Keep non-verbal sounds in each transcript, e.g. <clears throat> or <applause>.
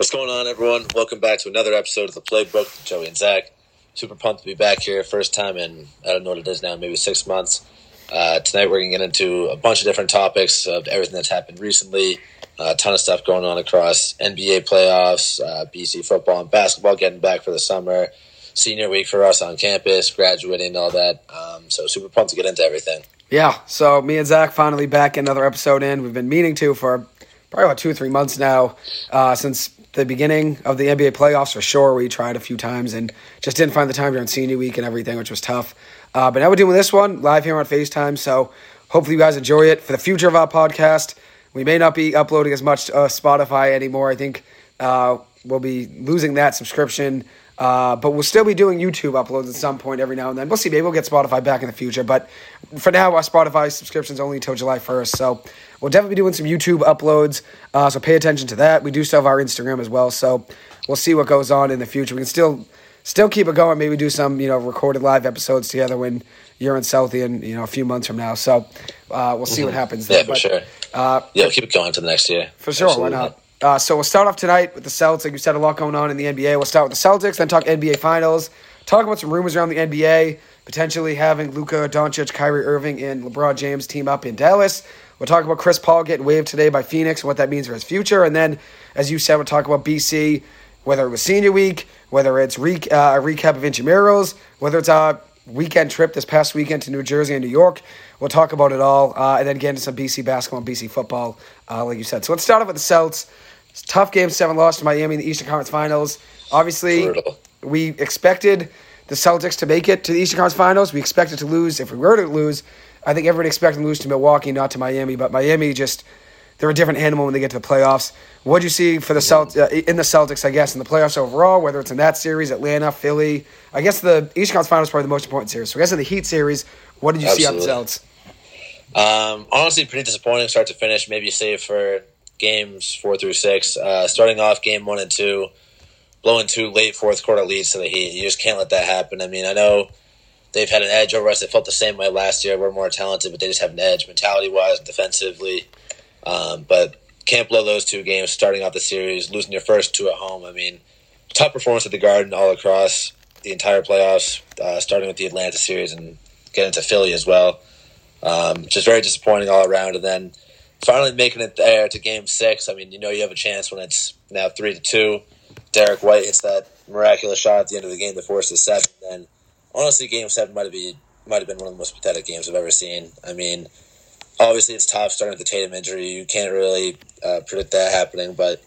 What's going on, everyone? Welcome back to another episode of the Playbook with Joey and Zach. Super pumped to be back here. First time in, I don't know what it is now, maybe six months. Uh, tonight, we're going to get into a bunch of different topics of everything that's happened recently. Uh, a ton of stuff going on across NBA playoffs, uh, BC football and basketball getting back for the summer, senior week for us on campus, graduating, all that. Um, so, super pumped to get into everything. Yeah, so me and Zach finally back another episode in. We've been meaning to for probably about two or three months now, uh, since the beginning of the NBA playoffs for sure. We tried a few times and just didn't find the time during senior week and everything, which was tough. Uh, but now we're doing this one live here on FaceTime, so hopefully you guys enjoy it. For the future of our podcast, we may not be uploading as much uh, Spotify anymore. I think uh, we'll be losing that subscription. Uh, but we'll still be doing YouTube uploads at some point every now and then. We'll see. Maybe we'll get Spotify back in the future. But for now, our Spotify subscription's only until July 1st. So we'll definitely be doing some YouTube uploads. Uh, so pay attention to that. We do still have our Instagram as well. So we'll see what goes on in the future. We can still still keep it going. Maybe do some you know recorded live episodes together when you're in Southie and you know a few months from now. So uh, we'll see mm-hmm. what happens there. Yeah, for but, sure. Uh, yeah, keep it going to the next year. For sure. Absolutely. Why not? Uh, so we'll start off tonight with the Celtics. Like you said, a lot going on in the NBA. We'll start with the Celtics, then talk NBA Finals, talk about some rumors around the NBA, potentially having Luka Doncic, Kyrie Irving, and LeBron James team up in Dallas. We'll talk about Chris Paul getting waived today by Phoenix and what that means for his future. And then, as you said, we'll talk about BC, whether it was senior week, whether it's re- uh, a recap of intramurals, whether it's a weekend trip this past weekend to New Jersey and New York. We'll talk about it all, uh, and then get into some BC basketball and BC football, uh, like you said. So let's start off with the Celts. Tough game, seven loss to Miami in the Eastern Conference Finals. Obviously, Brutal. we expected the Celtics to make it to the Eastern Conference Finals. We expected to lose. If we were to lose, I think everybody expected to lose to Milwaukee, not to Miami. But Miami just they're a different animal when they get to the playoffs. What do you see for the Celt uh, in the Celtics? I guess in the playoffs overall, whether it's in that series, Atlanta, Philly. I guess the Eastern Conference Finals is probably the most important series. So I guess in the Heat series, what did you Absolutely. see on the Celts? Um, honestly, pretty disappointing start to finish. Maybe save for games four through six. Uh, starting off game one and two, blowing two late fourth quarter leads to the Heat. You just can't let that happen. I mean, I know they've had an edge over us. They felt the same way last year. We're more talented, but they just have an edge mentality wise, defensively. Um, but can't blow those two games starting off the series, losing your first two at home. I mean, top performance at the Garden all across the entire playoffs, uh, starting with the Atlanta series and getting to Philly as well. Um, just very disappointing all around. And then finally making it there to game six. I mean, you know you have a chance when it's now three to two. Derrick White hits that miraculous shot at the end of the game to force a seven. And honestly, game seven might have been might have been one of the most pathetic games I've ever seen. I mean, obviously it's tough starting with the Tatum injury. You can't really uh, predict that happening, but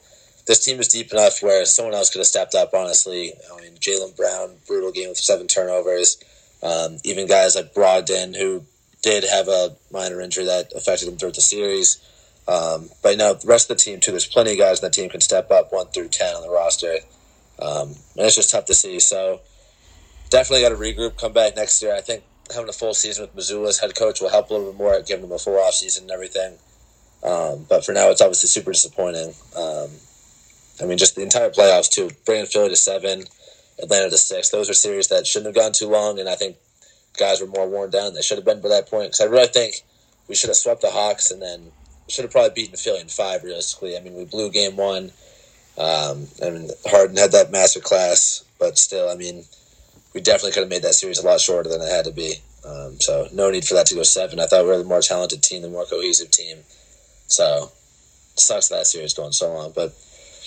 this team is deep enough where someone else could have stepped up. Honestly, I mean, Jaylen Brown, brutal game with seven turnovers. Um, even guys like Brogdon, who did have a minor injury that affected him throughout the series. Um, but know, the rest of the team too. There's plenty of guys in the team can step up one through ten on the roster, um, and it's just tough to see. So definitely got to regroup, come back next year. I think having a full season with Mazzulla as head coach will help a little bit more, giving them a full off season and everything. Um, but for now, it's obviously super disappointing. Um, I mean, just the entire playoffs too. Bringing Philly to seven, Atlanta to six. Those are series that shouldn't have gone too long, and I think guys were more worn down. They should have been by that point because I really think we should have swept the Hawks and then should have probably beaten Philly in five. Realistically, I mean, we blew game one. Um, I mean, Harden had that master class, but still, I mean, we definitely could have made that series a lot shorter than it had to be. Um, so no need for that to go seven. I thought we were the more talented team, the more cohesive team. So sucks that series going so long. But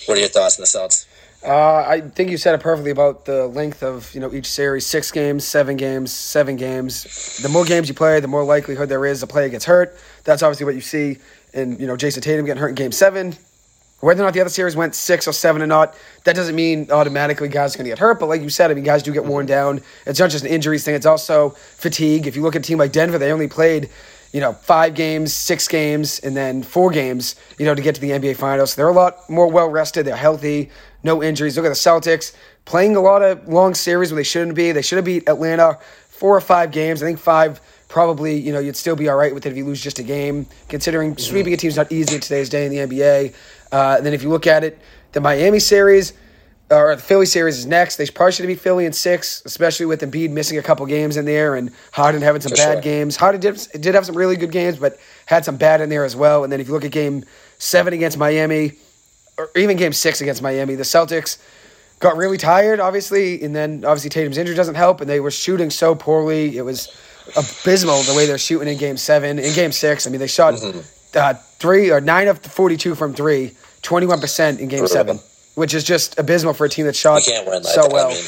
what are your thoughts on the Celtics? Uh, I think you said it perfectly about the length of you know each series: six games, seven games, seven games. The more games you play, the more likelihood there is a player gets hurt. That's obviously what you see in you know Jayson Tatum getting hurt in Game Seven. Whether or not the other series went six or seven or not, that doesn't mean automatically guys are going to get hurt. But like you said, I mean, guys do get worn down. It's not just an injuries thing; it's also fatigue. If you look at a team like Denver, they only played you know, five games, six games, and then four games, you know, to get to the NBA Finals. They're a lot more well rested. They're healthy, no injuries. Look at the Celtics playing a lot of long series where they shouldn't be. They should have beat Atlanta four or five games. I think five probably, you know, you'd still be all right with it if you lose just a game, considering mm-hmm. sweeping a team is not easy in today's day in the NBA. Uh, and then if you look at it, the Miami series – or the Philly series is next. They probably should be Philly in six, especially with Embiid missing a couple games in there and Harden having some For bad sure. games. Harden did, did have some really good games, but had some bad in there as well. And then if you look at game seven against Miami, or even game six against Miami, the Celtics got really tired, obviously, and then obviously Tatum's injury doesn't help, and they were shooting so poorly. It was abysmal the way they're shooting in game seven. In game six, I mean, they shot Mm-hmm. uh, three or nine of 42 from three, 21% in game seven, which is just abysmal for a team that shot can't win like so that. well I mean,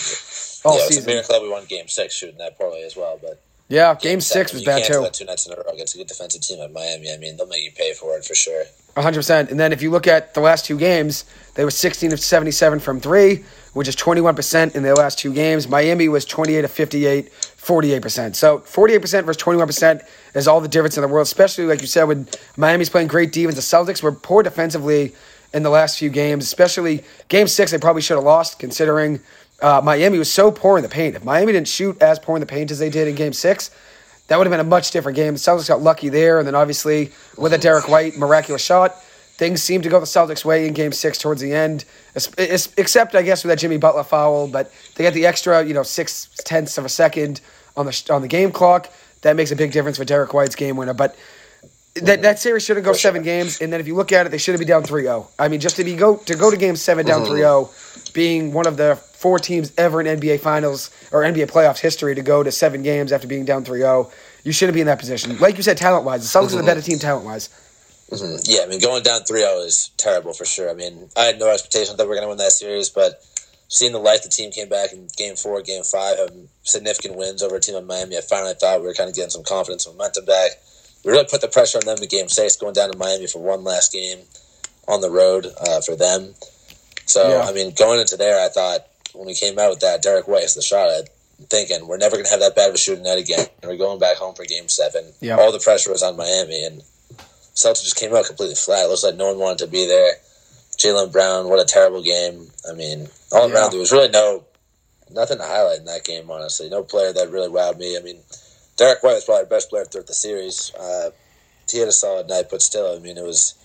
all yeah, it's a season. miracle that we won Game Six shooting that poorly as well. But Yeah, game six seven, was bad too. two nights in a row against a good defensive team at Miami. I mean, they'll make you pay for it for sure. 100%. And then if you look at the last two games, they were 16 of 77 from three, which is 21% in their last two games. Miami was 28 of 58, 48%. So 48% versus 21% is all the difference in the world, especially like you said, when Miami's playing great defense. The Celtics were poor defensively in the last few games, especially game six, they probably should have lost considering uh, Miami was so poor in the paint. If Miami didn't shoot as poor in the paint as they did in game six, that would have been a much different game. The Celtics got lucky there, and then obviously with a Derrick White miraculous shot, things seemed to go the Celtics' way in Game Six towards the end. Except I guess with that Jimmy Butler foul, but they got the extra, you know, six tenths of a second on the on the game clock. That makes a big difference for Derrick White's game winner. But that that series shouldn't go seven games, and then if you look at it, they should have been down 3-0. I mean, just to be go to go to Game Seven down mm-hmm. 3-0, being one of the four teams ever in NBA Finals or NBA playoffs history to go to seven games after being down 3-0, you shouldn't be in that position. Like you said, talent wise, the Celtics are the mm-hmm. better team talent wise. Mhm. Yeah, I mean, going down 3-0 is terrible for sure. I mean, I had no expectation that we are going to win that series, but seeing the life the team came back in Game Four, Game Five, having significant wins over a team in Miami, I finally thought we were kind of getting some confidence, and momentum back. We really put the pressure on them in Game Six, going down to Miami for one last game on the road uh, for them. So, Yeah. I mean, going into there, I thought when we came out with that Derrick White's, the shot, I'm thinking we're never going to have that bad of a shooting night again. And we're going back home for Game Seven. Yeah. All the pressure was on Miami, and Celtics just came out completely flat. It looks like no one wanted to be there. Jaylen Brown, what a terrible game. I mean, all Yeah. around there was really no nothing to highlight in that game. Honestly, no player that really wowed me. I mean, Derrick White was probably the best player throughout the series. Uh, he had a solid night, but still, I mean, it was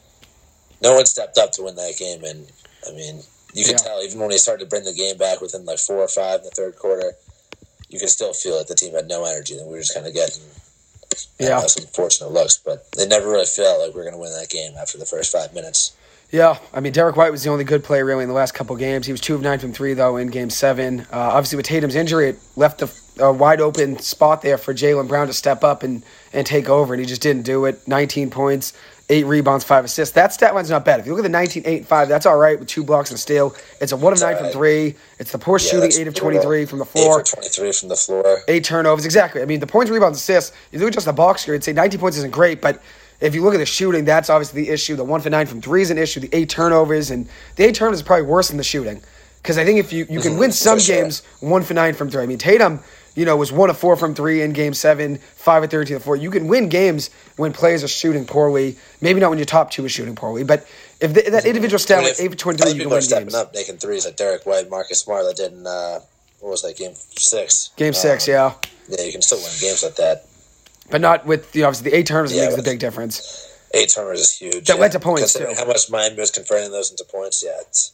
no one stepped up to win that game, and I mean, you could Yeah. tell even when they started to bring the game back within like four or five in the third quarter, you could still feel it. The team had no energy, and we were just kind of getting Yeah. know, some fortunate looks, but they never really felt like we were going to win that game after the first five minutes. Yeah, I mean Derrick White was the only good player really in the last couple games. He was two of nine from three though in Game Seven. Uh, obviously with Tatum's injury, it left a, a wide open spot there for Jaylen Brown to step up and and take over, and he just didn't do it. Nineteen points, eight rebounds, five assists. That stat line's not bad. If you look at the 19, 8, and five, that's all right with two blocks and a steal. It's a one of It's nine from three. It's the poor Yeah, shooting, eight of brutal. twenty three from the Eight floor. for twenty-three from the floor. Eight turnovers, exactly. I mean, the points, rebounds, assists. You look at just the box score, you'd say 19 points isn't great, but if you look at the shooting, that's obviously the issue. The one for nine from three is an issue. The eight turnovers, and the eight turnovers is probably worse than the shooting. Because I think if you, you can Mhm, win some sure. games one for nine from three. I mean, Tatum, you know, was one of four from three in game seven, five of 13 to four. You can win games when players are shooting poorly. Maybe not when your top two is shooting poorly, but if the, that individual stat mean, eight for 23, you can win stepping games. up, making threes like Derrick White, Marcus Smart that did in uh, what was that game six? Game six, Um, yeah. Yeah, you can still win games like that. But not with, you know, obviously the eight turnovers Yeah, makes the with- big difference. Eight turnovers is huge. That yeah. led to points, too. How much Miami was converting those into points? Yeah, it's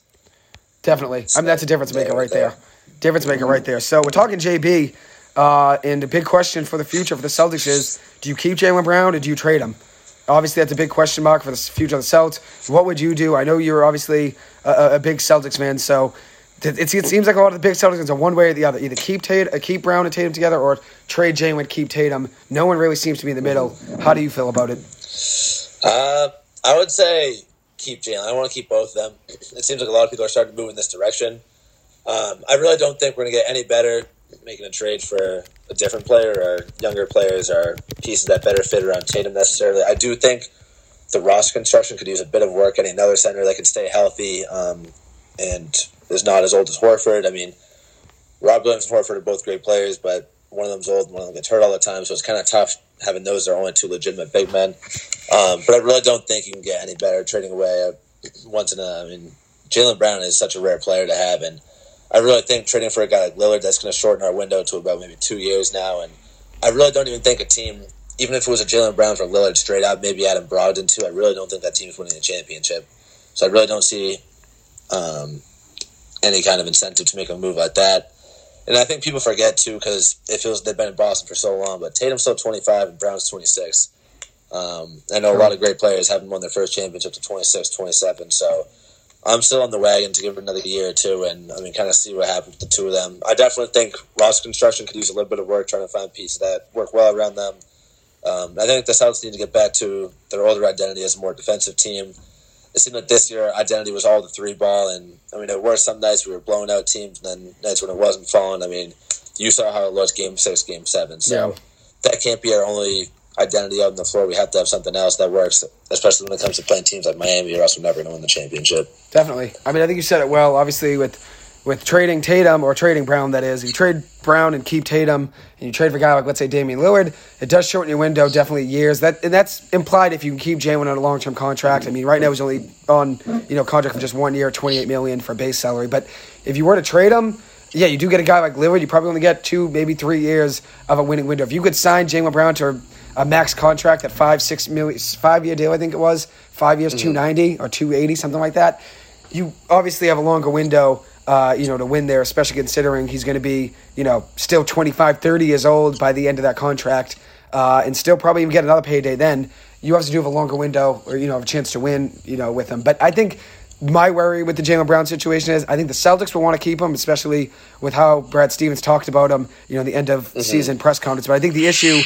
Definitely. I mean, that's a difference maker right right there. there. Difference maker right there. So we're talking JB, uh, and the big question for the future for the Celtics is: Do you keep Jaylen Brown or do you trade him? Obviously, that's a big question mark for the future of the Celtics. What would you do? I know you're obviously a, a- big Celtics fan, so it, it seems like a lot of the big Celtics are one way or the other. Either keep Tate, uh, keep Brown and Tatum together, or trade Jaylen, keep Tatum. No one really seems to be in the middle. How do you feel about it? Uh, I would say keep Jaylen. I want to keep both of them. It seems like a lot of people are starting to move in this direction. Um, I really don't think we're going to get any better making a trade for a different player or younger players or pieces that better fit around Tatum necessarily. I do think the roster construction could use a bit of work. Getting another center that can stay healthy um, and is not as old as Horford. I mean, Rob Williams and Horford are both great players, but one of them's old and one of them gets hurt all the time, so it's kind of tough having those are only two legitimate big men. Um, but I really don't think you can get any better trading away once in a. I mean, Jaylen Brown is such a rare player to have, and I really think trading for a guy like Lillard that's going to shorten our window to about maybe two years now. And I really don't even think a team, even if it was a Jaylen Brown for Lillard straight up, maybe Adam Brogdon too. I really don't think that team is winning a championship. So I really don't see um, any kind of incentive to make a move like that. And I think people forget too because it feels they've been in Boston for so long. But Tatum's still 25 and Brown's 26. Um, I know a lot of great players haven't won their first championship to 26, 27. So I'm still on the wagon to give it another year or two, and I mean, kind of see what happens with the two of them. I definitely think Ross construction could use a little bit of work trying to find pieces that work well around them. Um, I think the Celtics need to get back to their older identity as a more defensive team. It seemed like this year identity was all the three ball, and I mean, there were some nights we were blowing out teams, and then nights when it wasn't falling. I mean, you saw how it was game six, game seven. So Yeah. that can't be our only identity on the floor. We have to have something else that works, especially when it comes to playing teams like Miami, or else we're never going to win the championship. Definitely. I mean, I think you said it well. Obviously, with with trading Tatum or trading Brown, that is, you trade Brown and keep Tatum, and you trade for a guy like let's say Damian Lillard, it does shorten your window definitely years. That and that's implied if you can keep Jaylen on a long term contract. I mean, right now he's only on you know contract for just one year, twenty eight million for base salary. But if you were to trade him. Yeah, you do get a guy like Lillard. You probably only get two, maybe three years of a winning window. If you could sign Jaylen Brown to a max contract at five, six million, five year deal, I think it was five years, two ninety or two eighty, something like that you obviously have a longer window, uh, you know, to win there, especially considering he's going to be, you know, still 25, 30 years old by the end of that contract, uh, and still probably even get another payday then. You obviously do have a longer window, or you know, have a chance to win, you know, with him. But I think my worry with the Jaylen Brown situation is I think the Celtics will want to keep him, especially with how Brad Stevens talked about him, you know, the end of mm-hmm. season press conference. But I think the issue,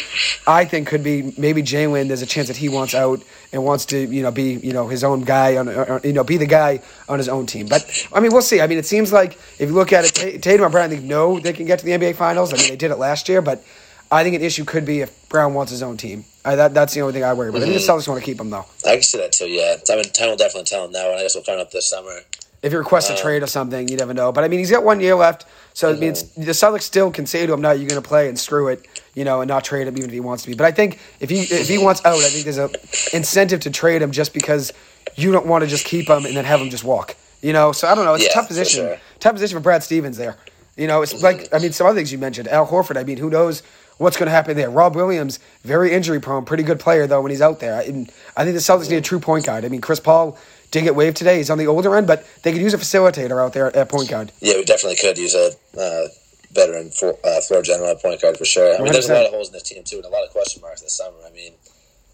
I think, could be maybe Jaylen. There's a chance that he wants out and wants to, you know, be, you know, his own guy on, or, you know, be the guy on his own team. But I mean, we'll see. I mean, it seems like if you look at it, Ta- Tatum and Brown, I think know they can get to the NBA Finals. I mean, they did it last year, but I think an issue could be if Brown wants his own team. I, that, that's the only thing I worry about. I think the mhm. Celtics want to keep him though. I can see that too. Yeah, I mean, time will definitely tell him now, and I guess we'll find out this summer. If he requests a um, trade or something, you never know. But I mean, he's got one year left, so it means mm-hmm. the Celtics still can say to him, "No, you're going to play and screw it," you know, and not trade him even if he wants to be. But I think if he if he wants out, I think there's a incentive to trade him just because you don't want to just keep him and then have him just walk. You know, so I don't know. It's a tough position. sure. Tough position for Brad Stevens there. You know, it's like mm-hmm. I mean, some other things you mentioned. Al Horford. I mean, who knows what's going to happen there? Rob Williams, very injury prone, pretty good player though when he's out there. I think the Celtics need a true point guard. I mean, Chris Paul did get waived today. He's on the older end, but they could use a facilitator out there at point guard. Yeah, we definitely could use a uh, veteran for, uh, floor general at point guard for sure. I mean, there's a lot of holes in this team too, and a lot of question marks this summer. I mean,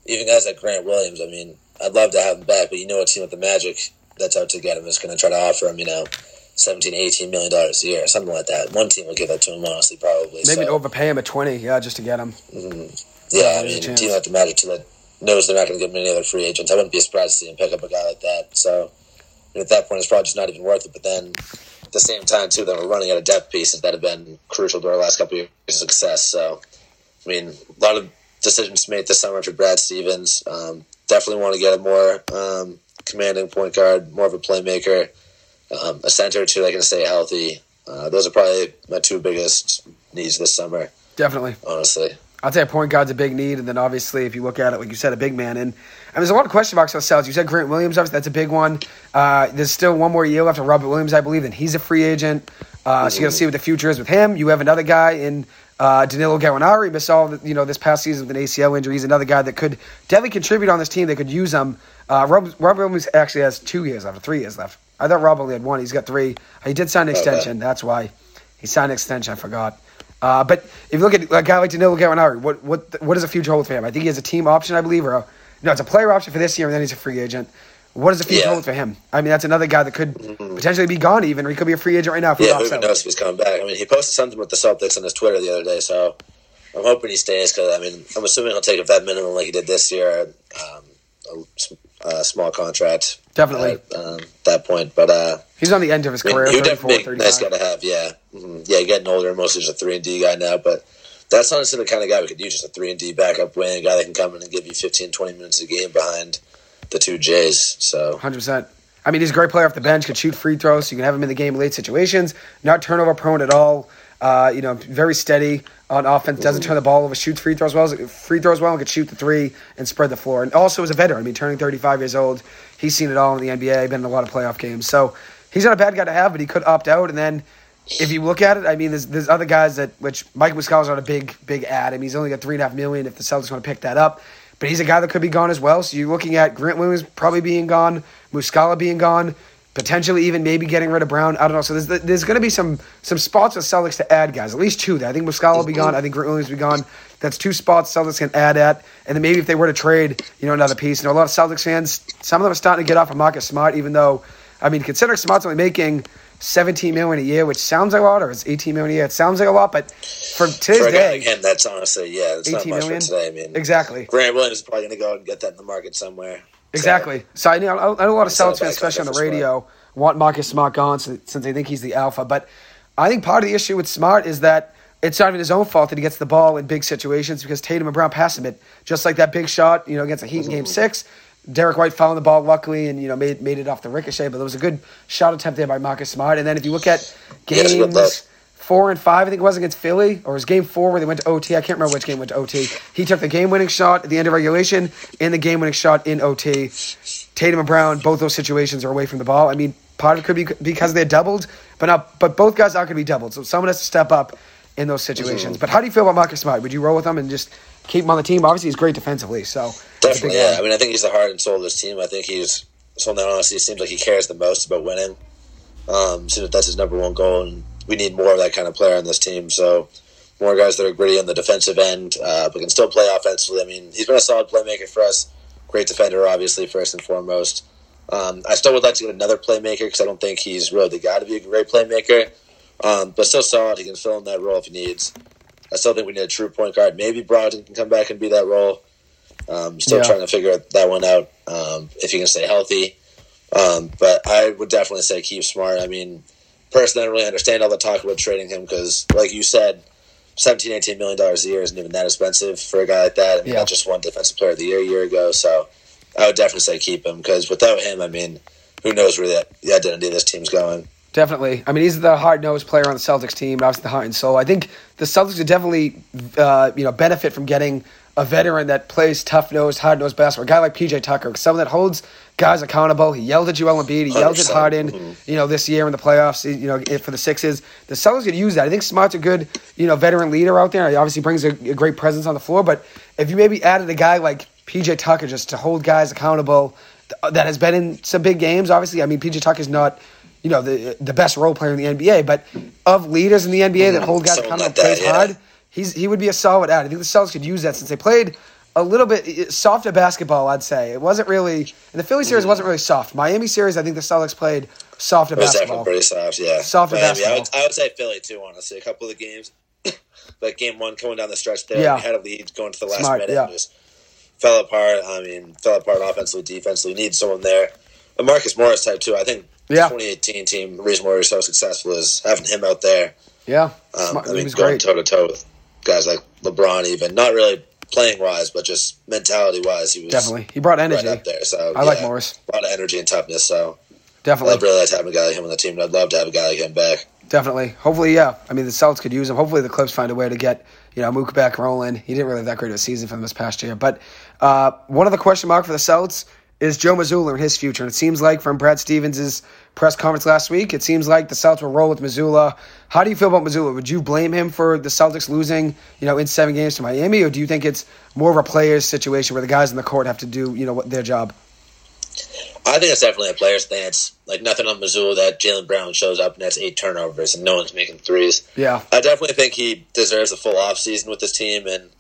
even guys like Grant Williams. I mean, I'd love to have him back, but you know, a team with the Magic that's out to get him is going to try to offer him, you know, 17, 18 million dollars a year, something like that. One team will give that to him, honestly, probably. Maybe so, overpay him at twenty, yeah, just to get him. yeah, I there's a mean, team like the Magic too that knows they're not going to give him any other free agents. I wouldn't be surprised to see him pick up a guy like that. So, I mean, at that point, it's probably just not even worth it. But then, at the same time, too, then we're running out of depth pieces that have been crucial to our last couple of years of success. So, I mean, a lot of decisions made this summer for Brad Stevens. Um, definitely want to get a more um, commanding point guard, more of a playmaker, um, a center too that can stay healthy. Uh, those are probably my two biggest needs this summer, Definitely. honestly. I'd say a point guard's a big need, and then obviously, if you look at it, like you said, a big man. And, and there's a lot of question marks on Celtics. You said Grant Williams, obviously, that's a big one. Uh, there's still one more year left of Robert Williams, I believe, and he's a free agent. Uh, So you got to see what the future is with him. You have another guy in uh, Danilo Gallinari, missed all the, you know this past season with an ACL injury. He's another guy that could definitely contribute on this team. They could use him. Uh, Rob, Robert Williams actually has two years left, or three years left. I thought Rob only had one. He's got three. He did sign an extension. That's why he signed an extension. I forgot. Uh, but if you look at a guy like Danilo Gallinari, what what what does the future hold for him? I think he has a team option, I believe, or a, no, it's a player option for this year, and then he's a free agent. What does the future Yeah. hold for him? I mean, that's another guy that could potentially be gone, even, or he could be a free agent right now Yeah, who even knows if he's coming back? I mean, he posted something with the Celtics on his Twitter the other day, so I'm hoping he stays because I mean, I'm assuming he'll take a vet minimum like he did this year, um, a small contract. Definitely. At um, that point, but uh, He's on the end of his I mean, career, he would definitely nice guy to have. Yeah, Mhm. yeah, getting older, mostly just a three and D guy now, but. That's honestly the kind of guy we could use, just a 3 and D backup wing, a guy that can come in and give you 15, 20 minutes a game behind the two J's. So, 100%. I mean, he's a great player off the bench, could shoot free throws, so you can have him in the game late situations, not turnover prone at all. Uh, you know, very steady on offense, doesn't turn the ball over, shoots free throws well, free throws well, and could shoot the three and spread the floor. And also is a veteran. I mean, turning 35 years old, he's seen it all in the NBA, been in a lot of playoff games. So he's not a bad guy to have, but he could opt out. And then if you look at it, I mean, there's there's other guys that which Mike Muscala's not a big big ad. I mean, he's only got three and a half million if the Celtics want to pick that up. But he's a guy that could be gone as well. So you're looking at Grant Williams probably being gone, Muscala being gone, potentially even maybe getting rid of Brown. I don't know. So there's there's going to be some some spots with Celtics to add guys. At least two. There. I think Muscala will be gone. I think Grant Williams will be gone. That's two spots Celtics can add at. And then maybe if they were to trade, you know, another piece. You know, a lot of Celtics fans, some of them are starting to get off of Marcus Smart, even though I mean, consider Smart's only making 17 million a year, which sounds like a lot, or it's 18 million a year. It sounds like a lot, but for today's For day, him, that's honestly, yeah, it's not much million? for today. I mean, exactly. Grant Williams is probably going to go and get that in the market somewhere. So, Exactly. So I know, I know a lot of Celtics fans, especially on the radio, want Marcus Smart gone since, they think he's the alpha. But I think part of the issue with Smart is that it's not even his own fault that he gets the ball in big situations because Tatum and Brown pass him it. Just like that big shot, you know, against the Heat in Game Six. Derrick White found the ball luckily and you know made made it off the ricochet, but there was a good shot attempt there by Marcus Smart. And then if you look at Yeah, it's four and five, I think it was against Philly, or it was game four where they went to OT. I can't remember which game went to OT. He took the game winning shot at the end of regulation and the game winning shot in OT. Tatum and Brown, both those situations are away from the ball. I mean, part of it could be because they're doubled, but not. But both guys aren't going to be doubled, so someone has to step up in those situations. But how do you feel about Marcus Smart? Would you roll with him and just keep him on the team? Obviously, he's great defensively, so Definitely, yeah. I mean, I think he's the heart and soul of this team. I think he's someone that honestly it seems like he cares the most about winning. Um, like that's his number one goal, and we need more of that kind of player on this team. So, more guys that are gritty on the defensive end, uh, but can still play offensively. I mean, he's been a solid playmaker for us. Great defender, obviously, first and foremost. Um, I still would like to get another playmaker because I don't think he's really the guy to be a great playmaker. Um, but still solid. He can fill in that role if he needs. I still think we need a true point guard. Maybe Brogdon can come back and be that role. Um, still Yeah. trying to figure that one out um, if he can stay healthy. Um, but I would definitely say keep smart. I mean, personally, I don't really understand all the talk about trading him because, like you said, 17 18 million dollars a year isn't even that expensive for a guy like that. I mean, Yeah. just won defensive player of the year a year ago. So I would definitely say keep him because without him, I mean, who knows where the, the identity of this team's going. Definitely. I mean, he's the hard nosed player on the Celtics team, obviously the heart and soul. I think the Celtics would definitely, uh, you know, benefit from getting a veteran that plays tough nosed, hard nosed basketball. A guy like PJ Tucker, someone that holds guys accountable. He yelled at Joel Embiid. He yelled at 100%. Harden. Mhm. You know, this year in the playoffs. You know, for the Sixes, the Celtics could use that. I think Smart's a good, you know, veteran leader out there. He obviously brings a, a great presence on the floor. But if you maybe added a guy like PJ Tucker just to hold guys accountable, that has been in some big games. Obviously, I mean, PJ Tucker is not you know the the best role player in the NBA, but of leaders in the NBA that hold guys Someone accountable, like that, plays yeah. hard, he's he would be a solid add. I think the Celtics could use that since they played a little bit softer basketball. I'd say it wasn't really in the Philly series wasn't really soft. Miami series, I think the Celtics played softer basketball. pretty soft, yeah. Softer Miami, I basketball. would, I would say Philly too. Honestly, a couple of the games, <coughs> like game one coming down the stretch there, Yeah. had a lead going to the last Smart, minute, yeah. and just fell apart. I mean, fell apart offensively, defensively. Need someone there. A Marcus Morris type too. I think Yeah. the 2018 team, the reason why we were so successful is having him out there. Yeah, Um, I mean, going toe to toe with guys like LeBron, even not really playing wise, but just mentality wise, he was Definitely, he brought right energy. up there. So I like Morris. A lot of energy and toughness. So Definitely. I'd really like to have a guy like him on the team. and I'd love to have a guy like him back. Definitely. Hopefully, yeah. I mean, the Celtics could use him. Hopefully, the Clips find a way to get you know Mook back rolling. He didn't really have that great of a season for them this past year. But uh, one of the question mark for the Celtics is Joe Mazzulla and his future. And it seems like from Brad Stevens' press conference last week, it seems like the Celtics will roll with Mazzulla. How do you feel about Mazzulla? Would you blame him for the Celtics losing, you know, in seven games to Miami, or do you think it's more of a players situation where the guys in the court have to do, you know, what their job? I think it's definitely a player's thing. It's like nothing on Mazzulla that Jaylen Brown shows up and that's eight turnovers and no one's making threes. Yeah. I definitely think he deserves a full off season with this team and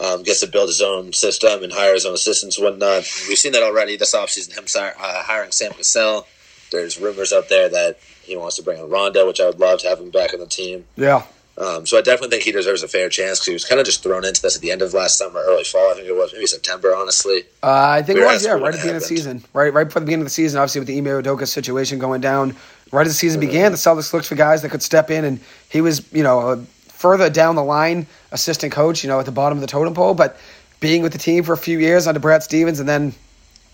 um, gets to build his own system and hire his own assistants and whatnot. We've seen that already this offseason, him uh, hiring Sam Cassell. There's rumors out there that he wants to bring in Rondo, which I would love to have him back on the team. Yeah. Um, so I definitely think he deserves a fair chance because he was kind of just thrown into this at the end of last summer, early fall. I think it was maybe September, honestly. Uh, I think We it was, yeah, right at the end of the season. Right right before the beginning of the season, obviously with the Ime Udoka situation going down. Right as the season began, the Celtics looked for guys that could step in, and he was, you know, uh, further down the line, assistant coach, you know, at the bottom of the totem pole, but being with the team for a few years under Brad Stevens, and then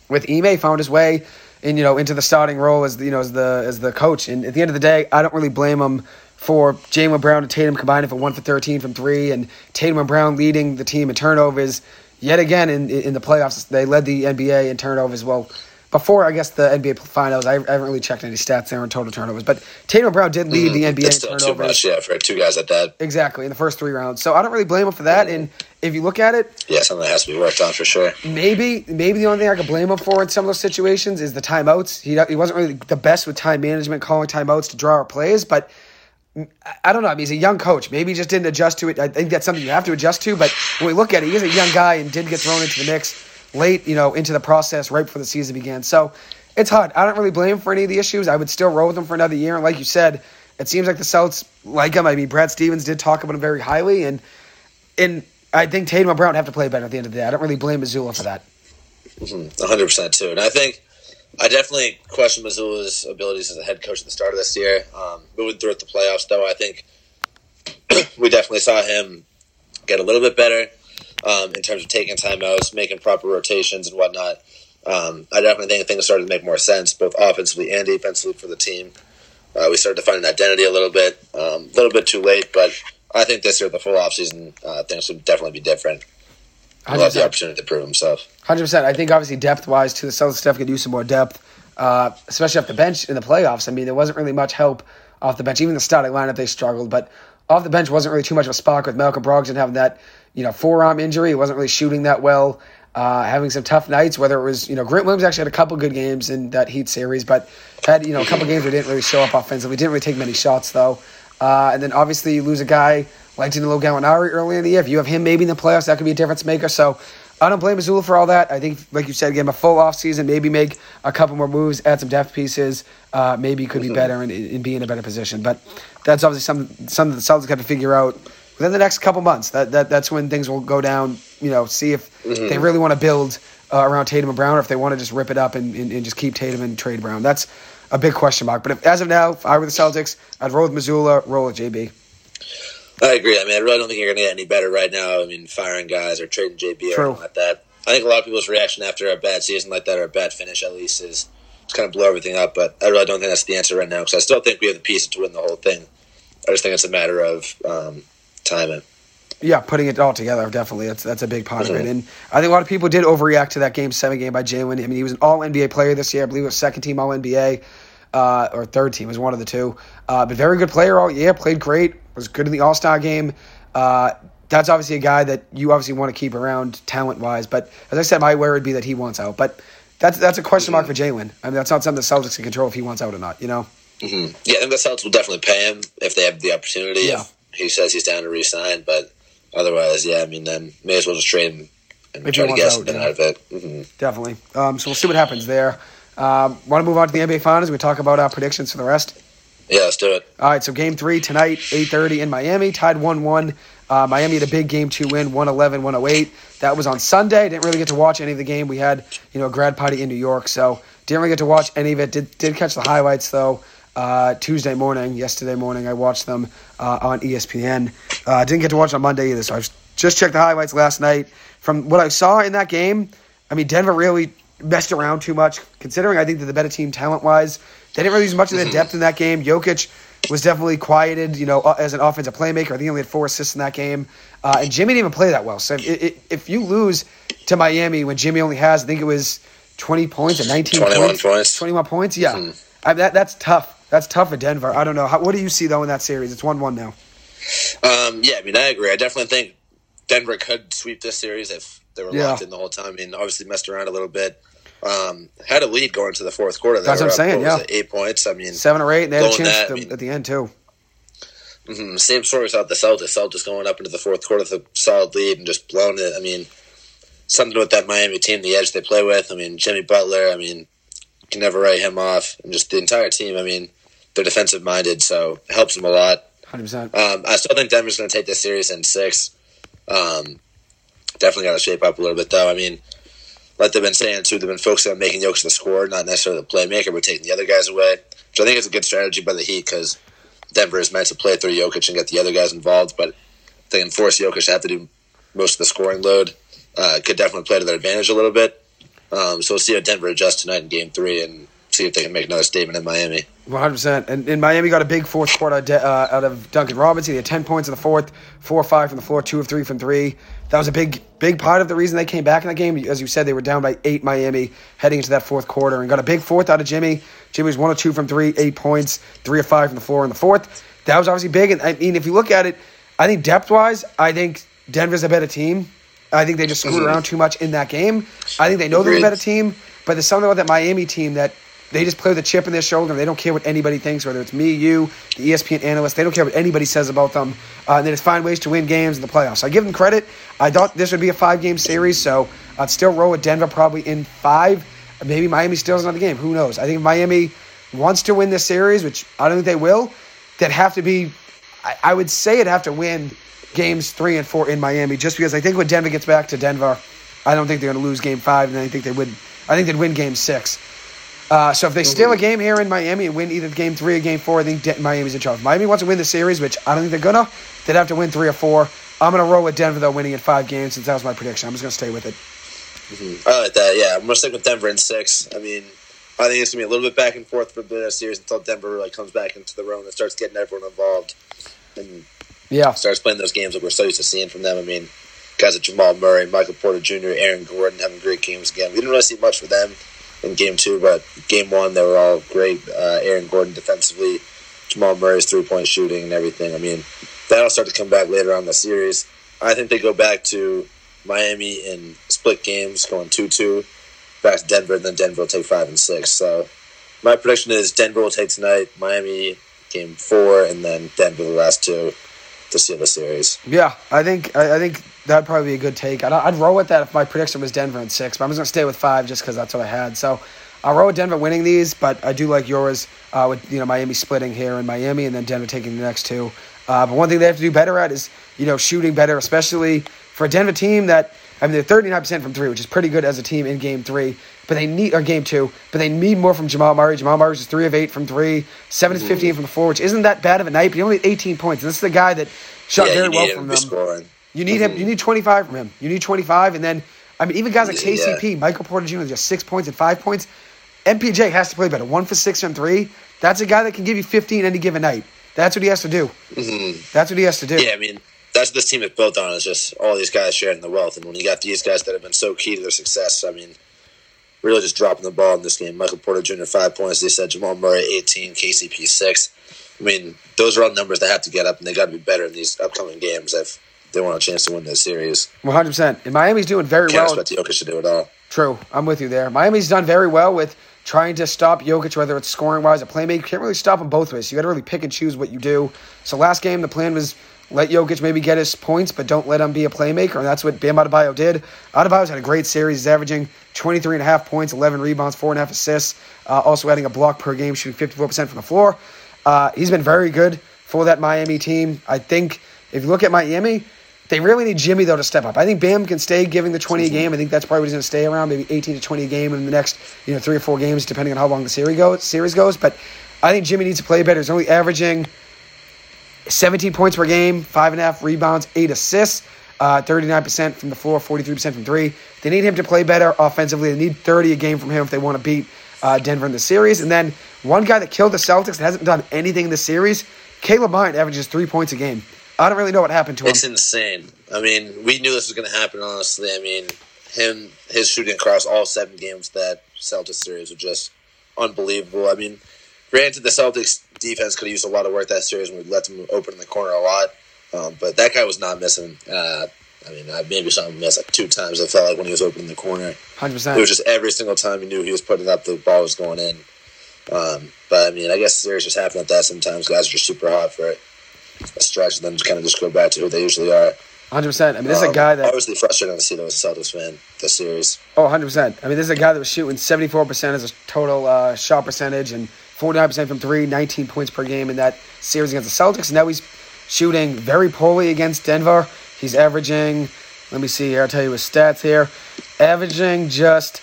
with Ime found his way in, you know, into the starting role as you know, as the as the coach. And at the end of the day, I don't really blame him for Jaylen Brown and Tatum combining for one for thirteen from three, and Tatum and Brown leading the team in turnovers. Yet again in in the playoffs, they led the NBA in turnovers. Well, before I guess the NBA finals, I, I haven't really checked any stats there on total turnovers, but Tatum Brown did lead mm, the NBA still too turnovers. much, yeah, for two guys at that. Exactly in the first three rounds. So I don't really blame him for that. Mm. And if you look at it, Yeah, something that has to be worked on for sure. maybe maybe the only thing I could blame him for in some of those situations is the timeouts. He he wasn't really the best with time management, calling timeouts to draw our plays, but. I- I don't know. I mean, he's a young coach. Maybe he just didn't adjust to it. I think that's something you have to adjust to. But when we look at it, he is a young guy and did get thrown into the mix late, you know, into the process right before the season began. So it's hard. I don't really blame him for any of the issues. I would still roll with him for another year. And like you said, it seems like the Celtics like him. I mean, Brad Stevens did talk about him very highly, and and I think Tatum and Brown have to play better at the end of the day. I don't really blame Mazzulla for that. Mm-hmm. 100% too. And I think I definitely question Mazzulla's abilities as a head coach at the start of this year. Um, moving through at the playoffs, though, I think <clears throat> we definitely saw him get a little bit better um, in terms of taking timeouts, making proper rotations and whatnot. Um, I definitely think things started to make more sense, both offensively and defensively for the team. Uh, we started to find an identity a little bit, um, a little bit too late, but I think this year, the full offseason, uh, things would definitely be different. He'll have the opportunity to prove himself. Hundred percent. I think obviously depth wise, to the Celtics stuff could use some more depth, uh, especially off the bench in the playoffs. I mean, there wasn't really much help off the bench. Even the starting lineup, they struggled, but off the bench wasn't really too much of a spark with Malcolm Brogdon having that you know forearm injury. He wasn't really shooting that well. Uh, having some tough nights, whether it was, you know, Grant Williams actually had a couple good games in that Heat series, but had, you know, a couple games where he didn't really show up offensively. Didn't really take many shots, though. Uh, and then obviously you lose a guy like Danilo Gallinari early in the year. If you have him maybe in the playoffs, that could be a difference maker. So I don't blame Mazzulla for all that. I think, like you said, again, a full off season, maybe make a couple more moves, add some depth pieces. Uh, maybe could be better and, and be in a better position. But that's obviously something, something the Celtics got to figure out within the next couple months. That, that That's when things will go down, you know, see if mm-hmm. they really want to build – uh, around Tatum and Brown, or if they want to just rip it up and, and, and, just keep Tatum and trade Brown. That's a big question mark. But if, as of now, if I were the Celtics, I'd roll with Mazzulla, roll with JB. I agree. I mean, I really don't think you're going to get any better right now. I mean, firing guys or trading JB or anything like that. I think a lot of people's reaction after a bad season like that or a bad finish, at least, is to kind of blow everything up. But I really don't think that's the answer right now because I still think we have the pieces to win the whole thing. I just think it's a matter of um, timing. Yeah, putting it all together, definitely. That's that's a big part mm-hmm. of it. And I think a lot of people did overreact to that game seven game by Jaylen. I mean, he was an all NBA player this year. I believe it was second team all NBA. Uh, or third team was one of the two. Uh, but very good player all year, played great, was good in the All Star game. Uh, that's obviously a guy that you obviously want to keep around talent wise. But as I said, my worry would be that he wants out. But that's that's a question mark for Jaylen. I mean, that's not something the Celtics can control if he wants out or not. You know. Mm-hmm. Yeah, I think the Celtics will definitely pay him if they have the opportunity. Yeah. If he says he's down to resign, but Otherwise, yeah, I mean, then may as well just trade him and if try to get something yeah. out of it. Mm-hmm. Definitely. Um, so we'll see what happens there. Um, Want to move on to the NBA Finals? We talk about our predictions for the rest. Yeah, let's do it. All right, so game three tonight, 8.30 in Miami, tied 1-1. Uh, Miami had a big game two win, 111, 108. That was on Sunday. Didn't really get to watch any of the game. We had, you know, a grad party in New York, so didn't really get to watch any of it. Did, did catch the highlights, though uh, Tuesday morning, yesterday morning. I watched them uh, on ESPN. Uh, I didn't get to watch on Monday either, so I just checked the highlights last night. From what I saw in that game, I mean, Denver really messed around too much, considering I think they're the better team talent wise. They didn't really use much of their depth in that game. Jokic was definitely quieted, you know, uh, as an offensive playmaker. I think he only had four assists in that game. Uh, and Jimmy didn't even play that well. So if, if you lose to Miami when Jimmy only has, I think it was 20 points and 19 21 points, points. 21 points, yeah. Mm-hmm. I, that, that's tough. That's tough at Denver. I don't know. How, what do you see though in that series? It's one one now. Um, yeah, I mean, I agree. I definitely think Denver could sweep this series if they were yeah. locked in the whole time. I mean, obviously messed around a little bit. Um, had a lead going to the fourth quarter. They That's what I'm saying. yeah, eight points. I mean, seven or eight. And they had a chance that, I mean, at the end too. Mm-hmm, same story without the Celtics. Celtics going up into the fourth quarter with a solid lead and just blowing it. I mean, something with that Miami team, the edge they play with. I mean, Jimmy Butler. I mean, can never write him off, and just the entire team. I mean, they're defensive minded, so it helps them a lot. Hundred percent. Um, I still think Denver's going to take this series in six. Um, definitely got to shape up a little bit, though. I mean, like they've been saying too, they've been focusing on making Jokic the scorer, not necessarily the playmaker, but taking the other guys away, which I think is a good strategy by the Heat because Denver is meant to play through Jokic and get the other guys involved, but they can force Jokic to have to do most of the scoring load. Uh, could definitely play to their advantage a little bit. Um, so we'll see how Denver adjusts tonight in Game Three and see if they can make another statement in Miami. One hundred percent. And, and Miami got a big fourth quarter uh, out of Duncan Robinson. He had ten points in the fourth, four or five from the floor, two of three from three. That was a big, big part of the reason they came back in that game. As you said, they were down by eight Miami heading into that fourth quarter and got a big fourth out of Jimmy. Jimmy was one or two from three, eight points, three or five from the floor in the fourth. That was obviously big. And I mean, if you look at it, I think depth wise, I think Denver's a better team. I think they just screwed mm-hmm. around too much in that game. I think they know they're a better team, but there's something about that Miami team that they just play with a chip in their shoulder. They don't care what anybody thinks, whether it's me, you, the ESPN analyst. They don't care what anybody says about them. Uh, and they just find ways to win games in the playoffs. I give them credit. I thought this would be a five game series, so I'd still roll with Denver probably in five. maybe Miami steals another game. Who knows? I think Miami wants to win this series, which I don't think they will. That have to be. I, I would say it'd have to win games three and four in Miami, just because I think when Denver gets back to Denver, I don't think they're going to lose game five, and I think they would. I think they'd win game six. Uh, so if they steal a game here in Miami and win either game three or game four, I think De- Miami's in charge. If Miami wants to win the series, which I don't think they're gonna. They'd have to win three or four. I'm gonna roll with Denver though, winning in five games since that was my prediction. I'm just gonna stay with it. Mm-hmm. I like that. Yeah, I'm gonna stick with Denver in six. I mean, I think it's gonna be a little bit back and forth for the series until Denver like comes back into the room and starts getting everyone involved and yeah, starts playing those games that we're so used to seeing from them. I mean, guys like Jamal Murray, Michael Porter Jr., Aaron Gordon having great games again. We didn't really see much for them in game two, but game one they were all great. Uh, Aaron Gordon defensively, Jamal Murray's three point shooting and everything. I mean, that'll start to come back later on in the series. I think they go back to Miami in split games, going two two, back to Denver, and then Denver will take five and six. So my prediction is Denver will take tonight, Miami game four, and then Denver the last two to seal the series. Yeah, I think I, I think that'd probably be a good take. I'd, I'd roll with that if my prediction was Denver in six, but I'm just gonna stay with five just because that's what I had. So I'll roll with Denver winning these, but I do like yours uh, with you know Miami splitting here in Miami and then Denver taking the next two. Uh, but one thing they have to do better at is you know shooting better, especially for a Denver team that I mean they're 39 percent from three, which is pretty good as a team in Game Three. But they need or Game Two, but they need more from Jamal Murray. Jamal Murray is three of eight from three, seven of 15 mm-hmm. from the floor, which isn't that bad of a night. But he only had 18 points, and this is the guy that shot Yeah, very well from them. score. You need him. You need 25 from him. You need 25, and then I mean, even guys like Yeah. KCP, Michael Porter Jr. just six points and five points. MPJ has to play better. One for six and three. That's a guy that can give you 15 any given night. That's what he has to do. Mm-hmm. That's what he has to do. Yeah, I mean, that's what this team is built on is just all these guys sharing the wealth. And when you got these guys that have been so key to their success, I mean, really just dropping the ball in this game. Michael Porter Jr. five points. They said Jamal Murray eighteen, KCP six. I mean, those are all numbers that have to get up, and they got to be better in these upcoming games if they want a chance to win this series. 100%. And Miami's doing very Can't well. expect Jokic to do it all. True. I'm with you there. Miami's done very well with trying to stop Jokic, whether it's scoring wise or playmaking. You can't really stop him both ways. So you got to really pick and choose what you do. So last game, the plan was let Jokic maybe get his points, but don't let him be a playmaker. And that's what Bam Adebayo did. Adebayo's had a great series. He's averaging 23 and a half points, 11 rebounds, four and a half assists, uh, also adding a block per game, shooting 54% from the floor. Uh, he's been very good for that Miami team. I think if you look at Miami, they really need Jimmy though to step up. I think Bam can stay giving the 20 a game. I think that's probably what he's going to stay around, maybe 18 to 20 a game in the next, you know, three or four games, depending on how long the series goes. Series goes, but I think Jimmy needs to play better. He's only averaging 17 points per game, five and a half rebounds, eight assists, uh, 39% from the floor, 43% from three. They need him to play better offensively. They need 30 a game from him if they want to beat uh, Denver in the series. And then one guy that killed the Celtics that hasn't done anything in the series, Caleb Martin averages three points a game. I don't really know what happened to him. It's insane. I mean, we knew this was going to happen. Honestly, I mean, him his shooting across all seven games that Celtics series was just unbelievable. I mean, granted, the Celtics defense could have used a lot of work that series, and we let them open in the corner a lot. Um, but that guy was not missing. Uh, I mean, I maybe saw him miss like two times. I felt like when he was opening the corner, 100%. it was just every single time he knew he was putting up, the ball was going in. Um, but I mean, I guess series just happen at that. Sometimes guys are just super hot for it. A stretch, and then just kind of just go back to who they usually are. 100%. I mean, this is a Um, guy that. obviously frustrating to see a Celtics fan this series. Oh, 100%. I mean, this is a guy that was shooting 74% as a total uh, shot percentage and 49% from three, 19 points per game in that series against the Celtics. And now he's shooting very poorly against Denver. He's averaging, let me see here, I'll tell you his stats here, averaging just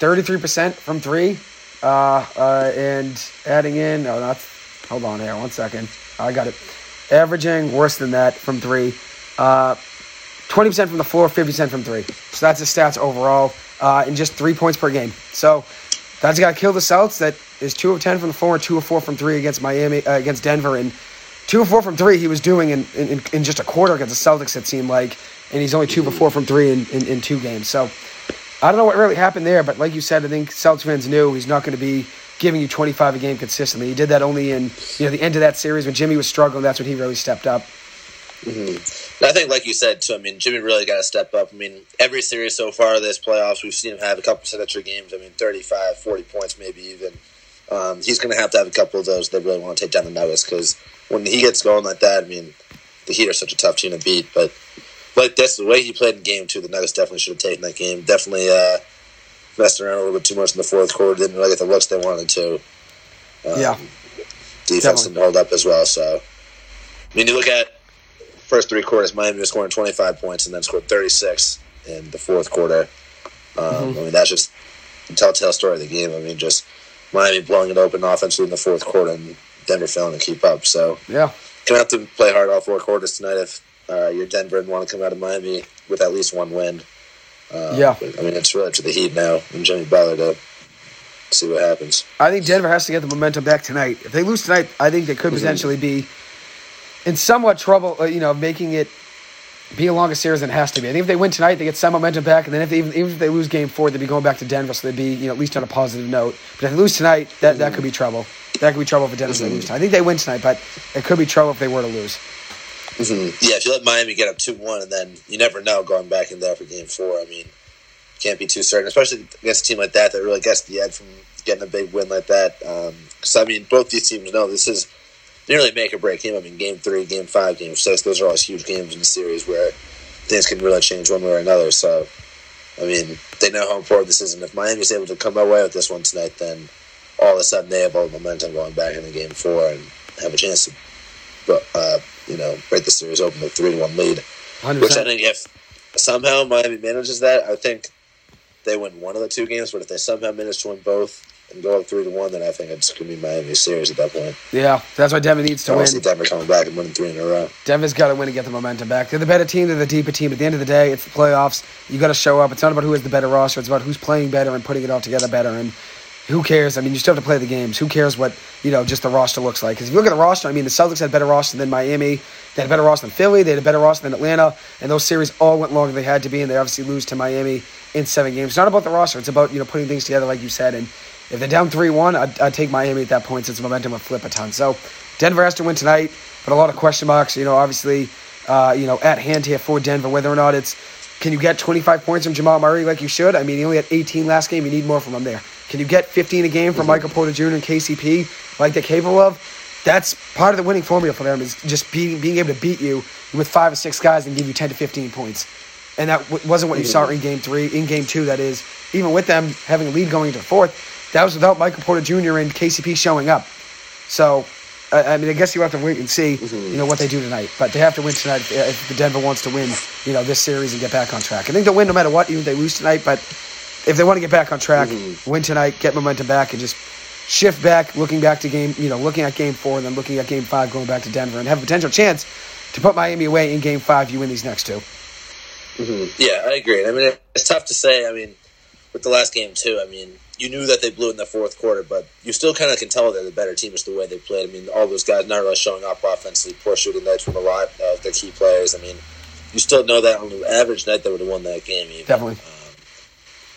33% from three. Uh, uh, and adding in, oh, not, hold on here, one second. I got it. Averaging worse than that from three. Uh, 20% from the floor, 50% from three. So that's his stats overall, uh, in just three points per game. So that's got to kill the Celts. That is two of 10 from the floor, two of four from three against Miami, uh, against Denver, and two of four from three he was doing in, in, in just a quarter against the Celtics, it seemed like, and he's only two for four from three in, in, in two games. So I don't know what really happened there, but like you said, I think Celtics fans knew he's not going to be giving you 25 a game consistently. He did that only in you know the end of that series when Jimmy was struggling. That's when he really stepped up. And I think, like you said, too. I mean, Jimmy really got to step up. I mean, every series so far this playoffs, we've seen him have a couple of signature games. I mean, 35, 40 points, maybe even. Um, he's going to have to have a couple of those that really want to take down the Nuggets because when he gets going like that, I mean, the Heat are such a tough team to beat. But like this, the way he played in game two, the Nuggets definitely should have taken that game. Definitely uh, messed around a little bit too much in the fourth quarter. Didn't really get the looks they wanted to. Um, yeah. Defense Definitely. didn't hold up as well. So, I mean, you look at first three quarters, Miami was scoring 25 points and then scored 36 in the fourth quarter. Um, mm-hmm. I mean, that's just a telltale story of the game. I mean, just Miami blowing it open offensively in the fourth quarter and Denver failing to keep up. So, yeah, gonna have to play hard all four quarters tonight if uh, you're Denver and want to come out of Miami with at least one win. Uh, yeah, I mean, it's really up to the Heat now and Jimmy Butler to see what happens. I think Denver has to get the momentum back tonight. If they lose tonight, I think they could mm-hmm. potentially be in somewhat trouble, uh, you know, making it be a longer series than it has to be. I think if they win tonight, they get some momentum back, and then if they, even, even if they lose Game Four, they'd be going back to Denver, so they'd be you know at least on a positive note. But if they lose tonight, that, that could be trouble. That could be trouble for Denver mm-hmm. if they lose tonight. I think they win tonight, but it could be trouble if they were to lose. Mm-hmm. Yeah, if you let Miami get up two one, and then you never know going back in there for Game Four. I mean, can't be too certain, especially against a team like that that really gets the edge from getting a big win like that. Because um, I mean, both these teams know this is nearly make or break game. I mean, game three, game five, game six, those are all huge games in the series where things can really change one way or another. So, I mean, they know how important this is. And if Miami's able to come away with this one tonight, then all of a sudden they have all the momentum going back into game four and have a chance to, uh, you know, break the series open with 3 to 1 lead. 100%. Which I think if somehow Miami manages that, I think they win one of the two games. But if they somehow manage to win both, and go up three to one, then I think it's going to be Miami series at that point. Yeah, that's why Denver needs to I win. See Denver coming back and winning three in a row. Denver's got to win and get the momentum back. They're the better team. They're the deeper team. At the end of the day, it's the playoffs. You got to show up. It's not about who has the better roster. It's about who's playing better and putting it all together better. And who cares? I mean, you still have to play the games. Who cares what you know? Just the roster looks like. Because if you look at the roster, I mean, the Celtics had a better roster than Miami. They had a better roster than Philly. They had a better roster than Atlanta. And those series all went longer than they had to be. And they obviously lose to Miami in seven games. It's not about the roster. It's about you know putting things together, like you said, and if they're down 3 1, I'd, I'd, take Miami at that point since momentum would flip a ton. So Denver has to win tonight, but a lot of question marks, you know, obviously, uh, you know, at hand here for Denver, whether or not it's can you get 25 points from Jamal Murray like you should? I mean, he only had 18 last game. You need more from him there. Can you get 15 a game from mm-hmm. Michael Porter Jr. and KCP like they're capable of? That's part of the winning formula for them is just being being able to beat you with five or six guys and give you 10 to 15 points. And that w- wasn't what you saw in game three, in game two, that is. Even with them having a lead going into fourth, that was without Michael Porter Jr. and KCP showing up. So, I, I mean, I guess you have to wait and see, mm-hmm. you know, what they do tonight. But they have to win tonight if, the Denver wants to win, you know, this series and get back on track. I think they'll win no matter what, even if they lose tonight. But if they want to get back on track, mm-hmm. win tonight, get momentum back, and just shift back, looking back to game, you know, looking at game four and then looking at game five, going back to Denver, and have a potential chance to put Miami away in game five. You win these next 2 mm-hmm. Yeah, I agree. I mean, it's tough to say. I mean, with the last game too. I mean, you knew that they blew in the fourth quarter, but you still kind of can tell they're the better team just the way they played. I mean, all those guys not really showing up offensively, poor shooting nights from a lot of the key players. I mean, you still know that on the average night they would have won that game. Even, definitely, um,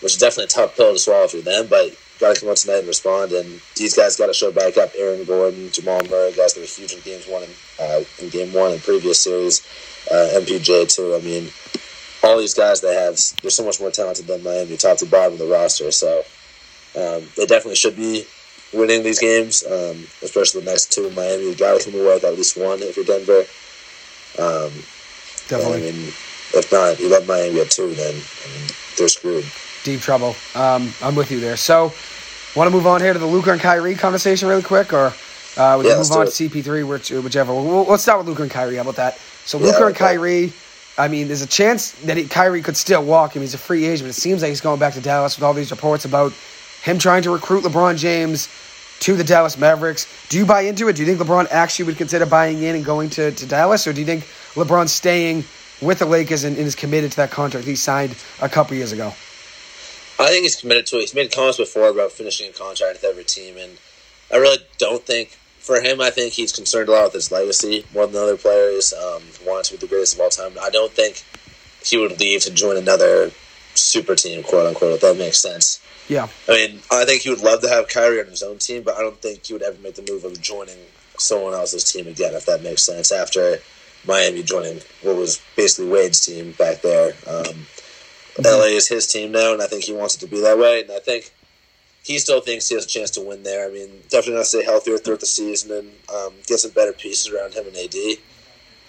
which is definitely a tough pill to swallow for them, but. Got to come out tonight and respond, and these guys got to show back up. Aaron Gordon, Jamal Murray, guys that were huge in games one and uh, in game one in previous series. Uh, MPJ too. I mean, all these guys they have, they're so much more talented than Miami, top to bottom of the roster. So um, they definitely should be winning these games, um, especially the next two in Miami. You got to come away with at least one if you're Denver. Um, definitely. I mean, if not, you let Miami at two, then I mean, they're screwed. Deep trouble. Um, I'm with you there. So, want to move on here to the Luka and Kyrie conversation really quick, or uh, we yeah, move on to CP3, which, whichever. We'll, let's start with Luka and Kyrie. How about that? So, Luka yeah, and Kyrie. I mean, there's a chance that he, Kyrie could still walk. I mean, he's a free agent, but it seems like he's going back to Dallas with all these reports about him trying to recruit LeBron James to the Dallas Mavericks. Do you buy into it? Do you think LeBron actually would consider buying in and going to, to Dallas, or do you think LeBron's staying with the Lakers and, and is committed to that contract he signed a couple years ago? I think he's committed to it. He's made comments before about finishing a contract with every team, and I really don't think for him, I think he's concerned a lot with his legacy more than other players. Um, wants to be the greatest of all time. I don't think he would leave to join another super team, quote unquote. If that makes sense. Yeah. I mean, I think he would love to have Kyrie on his own team, but I don't think he would ever make the move of joining someone else's team again, if that makes sense. After Miami joining what was basically Wade's team back there, um, mm-hmm. LA is his team now, and I think he wants it to be that way. And I think he still thinks he has a chance to win there. I mean, definitely not to stay healthier throughout the season and um, get some better pieces around him and AD.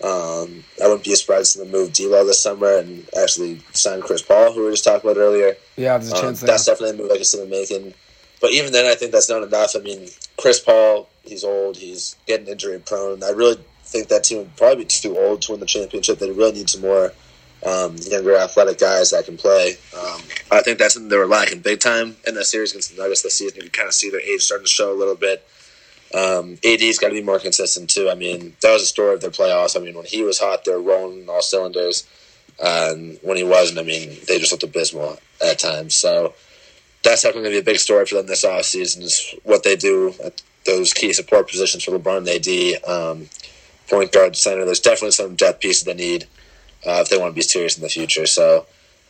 Um, I wouldn't be surprised to move D'Lo this summer and actually sign Chris Paul, who we were just talking about earlier. Yeah, there's a Um, chance there. that's definitely a move I can see them making. But even then, I think that's not enough. I mean, Chris Paul, he's old, he's getting injury prone. I really think that team would probably be too old to win the championship. They really need some more um, younger, athletic guys that can play. Um, I think that's something they were lacking big time in the series against the Nuggets this season. You can kind of see their age starting to show a little bit. Um, AD's got to be more consistent too. I mean, that was a story of their playoffs. I mean, when he was hot, they were rolling all cylinders. And when he wasn't, I mean, they just looked abysmal at times. So that's definitely going to be a big story for them this offseason is what they do at those key support positions for LeBron and AD. Um, point guard, center. There's definitely some depth pieces they need uh, if they want to be serious in the future. So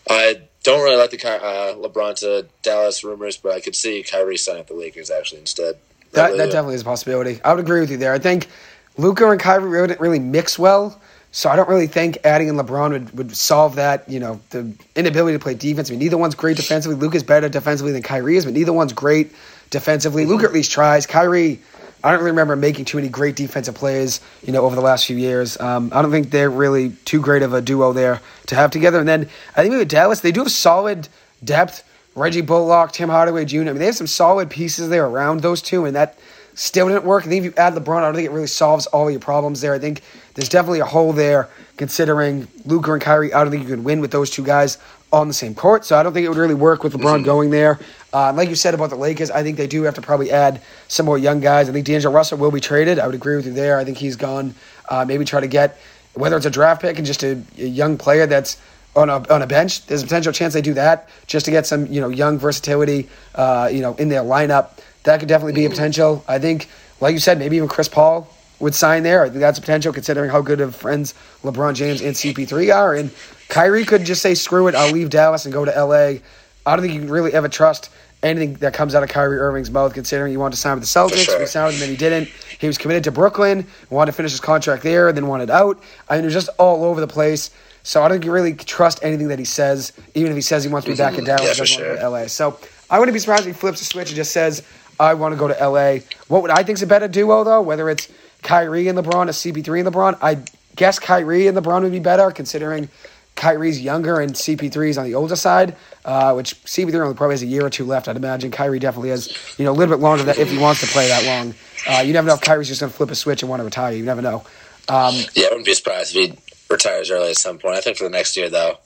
I don't really like the uh, LeBron to Dallas rumors, but I could see Kyrie signing with the Lakers actually instead. That, that definitely is a possibility. I would agree with you there. I think Luka and Kyrie really didn't really mix well, so I don't really think adding in LeBron would, would solve that. You know, the inability to play defense. I mean, neither one's great defensively. Luka's better defensively than Kyrie is, but neither one's great defensively. Luka at least tries. Kyrie, I don't really remember making too many great defensive plays. You know, over the last few years, um, I don't think they're really too great of a duo there to have together. And then I think with Dallas, they do have solid depth. Reggie Bullock, Tim Hardaway Jr. I mean, they have some solid pieces there around those two, and that still didn't work. I think if you add LeBron, I don't think it really solves all your problems there. I think there's definitely a hole there considering Luka and Kyrie. I don't think you can win with those two guys on the same court. So I don't think it would really work with LeBron going there. Uh, like you said about the Lakers, I think they do have to probably add some more young guys. I think D'Angelo Russell will be traded. I would agree with you there. I think he's gone. Uh, maybe try to get whether it's a draft pick and just a, a young player that's on a on a bench. There's a potential chance they do that just to get some you know young versatility uh, you know in their lineup. That could definitely be a potential. I think, like you said, maybe even Chris Paul would sign there. I think that's a potential considering how good of friends LeBron James and CP3 are. And Kyrie could just say, "Screw it, I'll leave Dallas and go to LA." I don't think you can really ever trust anything that comes out of Kyrie Irving's mouth, considering he wanted to sign with the Celtics. sure. We signed him, then he didn't. He was committed to Brooklyn, wanted to finish his contract there, then wanted out. I mean, it was just all over the place. So I don't really trust anything that he says, even if he says he wants to be back in Dallas, Yeah, he for doesn't want to sure. go to LA. So I wouldn't be surprised if he flips a switch and just says, I want to go to LA. What would I think is a better duo though? Whether it's Kyrie and LeBron or CP3 and LeBron, I guess Kyrie and LeBron would be better considering Kyrie's younger and CP3 is on the older side, uh, which CP3 only probably has a year or two left. I'd imagine Kyrie definitely has, you know, a little bit longer that if he wants to play that long. Uh, you never know if Kyrie's just going to flip a switch and want to retire. You never know. Um, Yeah, I wouldn't be surprised if he retires early at some point. I think for the next year, though,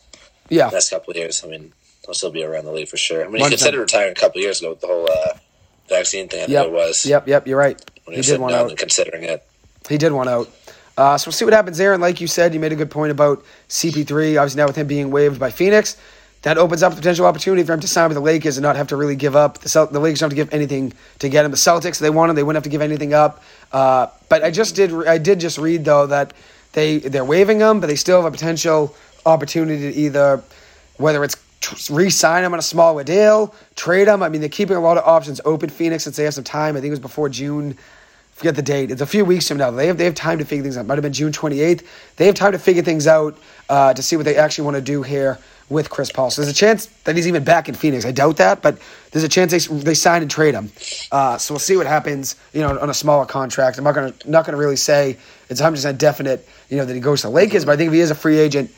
yeah, next couple of years, I mean, he'll still be around the league for sure. I mean, he 100%. considered retiring a couple of years ago with the whole uh, vaccine thing. I yep, it was yep, yep. You're right. when He he did one out. and considering it. He did one out. Uh, so we'll see what happens there. And like you said, you made a good point about CP3. Obviously, now with him being waived by Phoenix, that opens up the potential opportunity for him to sign with the Lakers and not have to really give up. The, Cel- the Lakers don't have to give anything to get him. The Celtics, they want him. They wouldn't have to give anything up. Uh, but I just did. I did just read though that they they're waiving him, but they still have a potential opportunity to either whether it's re-sign him on a smaller deal, trade him. I mean, they're keeping a lot of options open. Phoenix, since they have some time. I think it was before June forget the date. It's a few weeks from now. They have they have time to figure things out. Might have been June 28th. They have time to figure things out uh, to see what they actually want to do here with Chris Paul. So there's a chance that he's even back in Phoenix. I doubt that, but there's a chance they they sign and trade him. Uh, so we'll see what happens. You know, on a smaller contract. I'm not gonna not gonna really say it's 100 percent definite. You know that he goes to the Lakers, but I think if he is a free agent,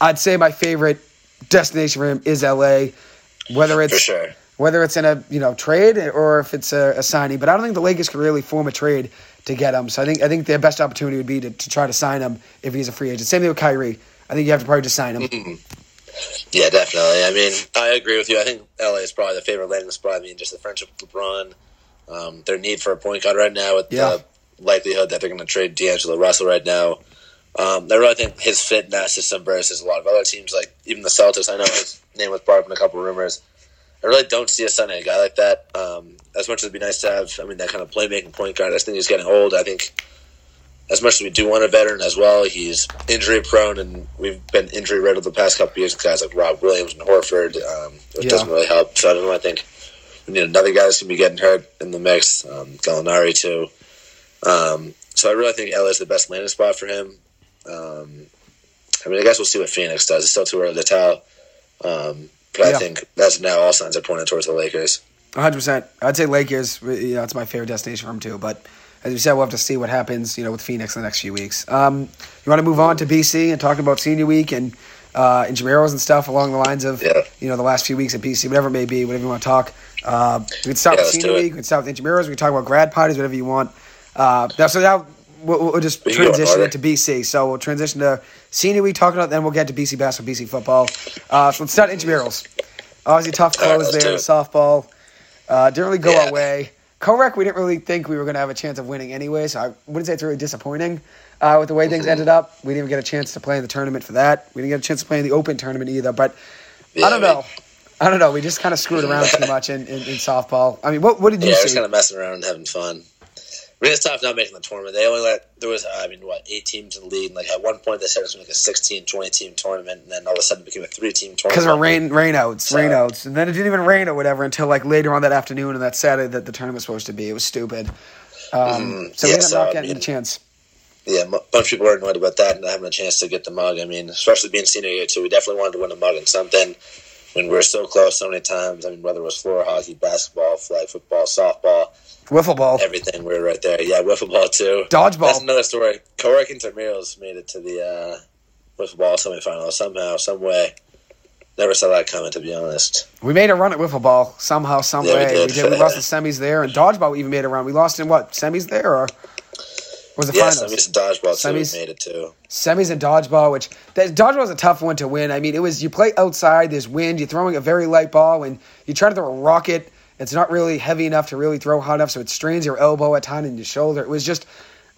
I'd say my favorite destination for him is LA. Whether it's For sure. Whether it's in a you know trade or if it's a, a signing. But I don't think the Lakers could really form a trade to get him. So I think I think their best opportunity would be to, to try to sign him if he's a free agent. Same thing with Kyrie. I think you have to probably just sign him. Yeah, definitely. I mean, I agree with you. I think LA is probably the favorite landing spot. I mean, just the friendship with LeBron, um, their need for a point guard right now, with Yeah. the likelihood that they're going to trade D'Angelo Russell right now. Um, I really think his fit in that system versus a lot of other teams, like even the Celtics. I know his name was brought up in a couple rumors. I really don't see a signing a guy like that. Um, as much as it'd be nice to have, I mean, that kind of playmaking point guard. I think he's getting old. I think as much as we do want a veteran as well, he's injury prone, and we've been injury riddled the past couple years guys like Rob Williams and Horford. Um, it Yeah. doesn't really help. So I don't know. I think we need another guy that's going to be getting hurt in the mix. Um, Gallinari too. Um, so I really think LA is the best landing spot for him. Um, I mean, I guess we'll see what Phoenix does. It's still too early to tell. Um, but Yeah. I think that's now all signs are pointing towards the Lakers. 100. percent I'd say Lakers. You know, it's my favorite destination for him too. But as we said, we'll have to see what happens, you know, with Phoenix in the next few weeks. Um, you want to move on to BC and talking about senior week and uh, intramurals and stuff along the lines of, Yeah. you know, the last few weeks at BC, whatever it may be, whatever you want to talk. Uh, we can start Yeah, with senior week. We can start with intramurals. We can talk about grad parties, whatever you want. Uh, so now we'll, we'll just We can go in transition it to BC. So we'll transition to senior week, talking about, then we'll get to BC basketball, BC football. Uh, so let's start intramurals. Obviously, tough right, close let's there. Softball uh, didn't really go Yeah. our way. Correct, we didn't really think we were going to have a chance of winning anyway, so I wouldn't say it's really disappointing uh, with the way things ended up. We didn't even get a chance to play in the tournament for that. We didn't get a chance to play in the Open tournament either. But I don't know. I don't know. We just kind of screwed around too much in, in, in softball. I mean, what what did you Yeah, see? just kind of messing around and having fun. I tough not making the tournament. They only let there was I mean what eight teams in the league. And like at one point they said it was like a 16, 20 team tournament, and then all of a sudden it became a three team tournament. Because of rain, rainouts, So- rainouts, and then it didn't even rain or whatever until like later on that afternoon and that Saturday that the tournament was supposed to be. It was stupid. Um, Mhm. so we Yeah, ended up so, not I getting mean- the chance. Yeah, a bunch of people were annoyed about that and not having a chance to get the mug. I mean, especially being senior year too, we definitely wanted to win a mug and something. Mean, we were so close so many times. I mean, whether it was floor hockey, basketball, flag football, softball, Wiffle ball, everything, we were right there. Yeah, wiffle ball too. dodgeball. That's another story. Corrick and Termirals made it to the uh, wiffle ball semifinal somehow, some way. Never saw that coming, to be honest. We made a run at wiffle ball somehow, some Yeah, we way. We did. did. We lost the <laughs> semis there, and dodgeball we even made a run. We lost in what semis there, or was the Yeah, finals? semis and dodgeball. Semis. We made it too. Semis and dodgeball, which that, dodgeball is a tough one to win. I mean, it was you play outside, there's wind, you're throwing a very light ball, and you try to throw a rocket. It's not really heavy enough to really throw hard enough, so it strains your elbow a ton and your shoulder. It was just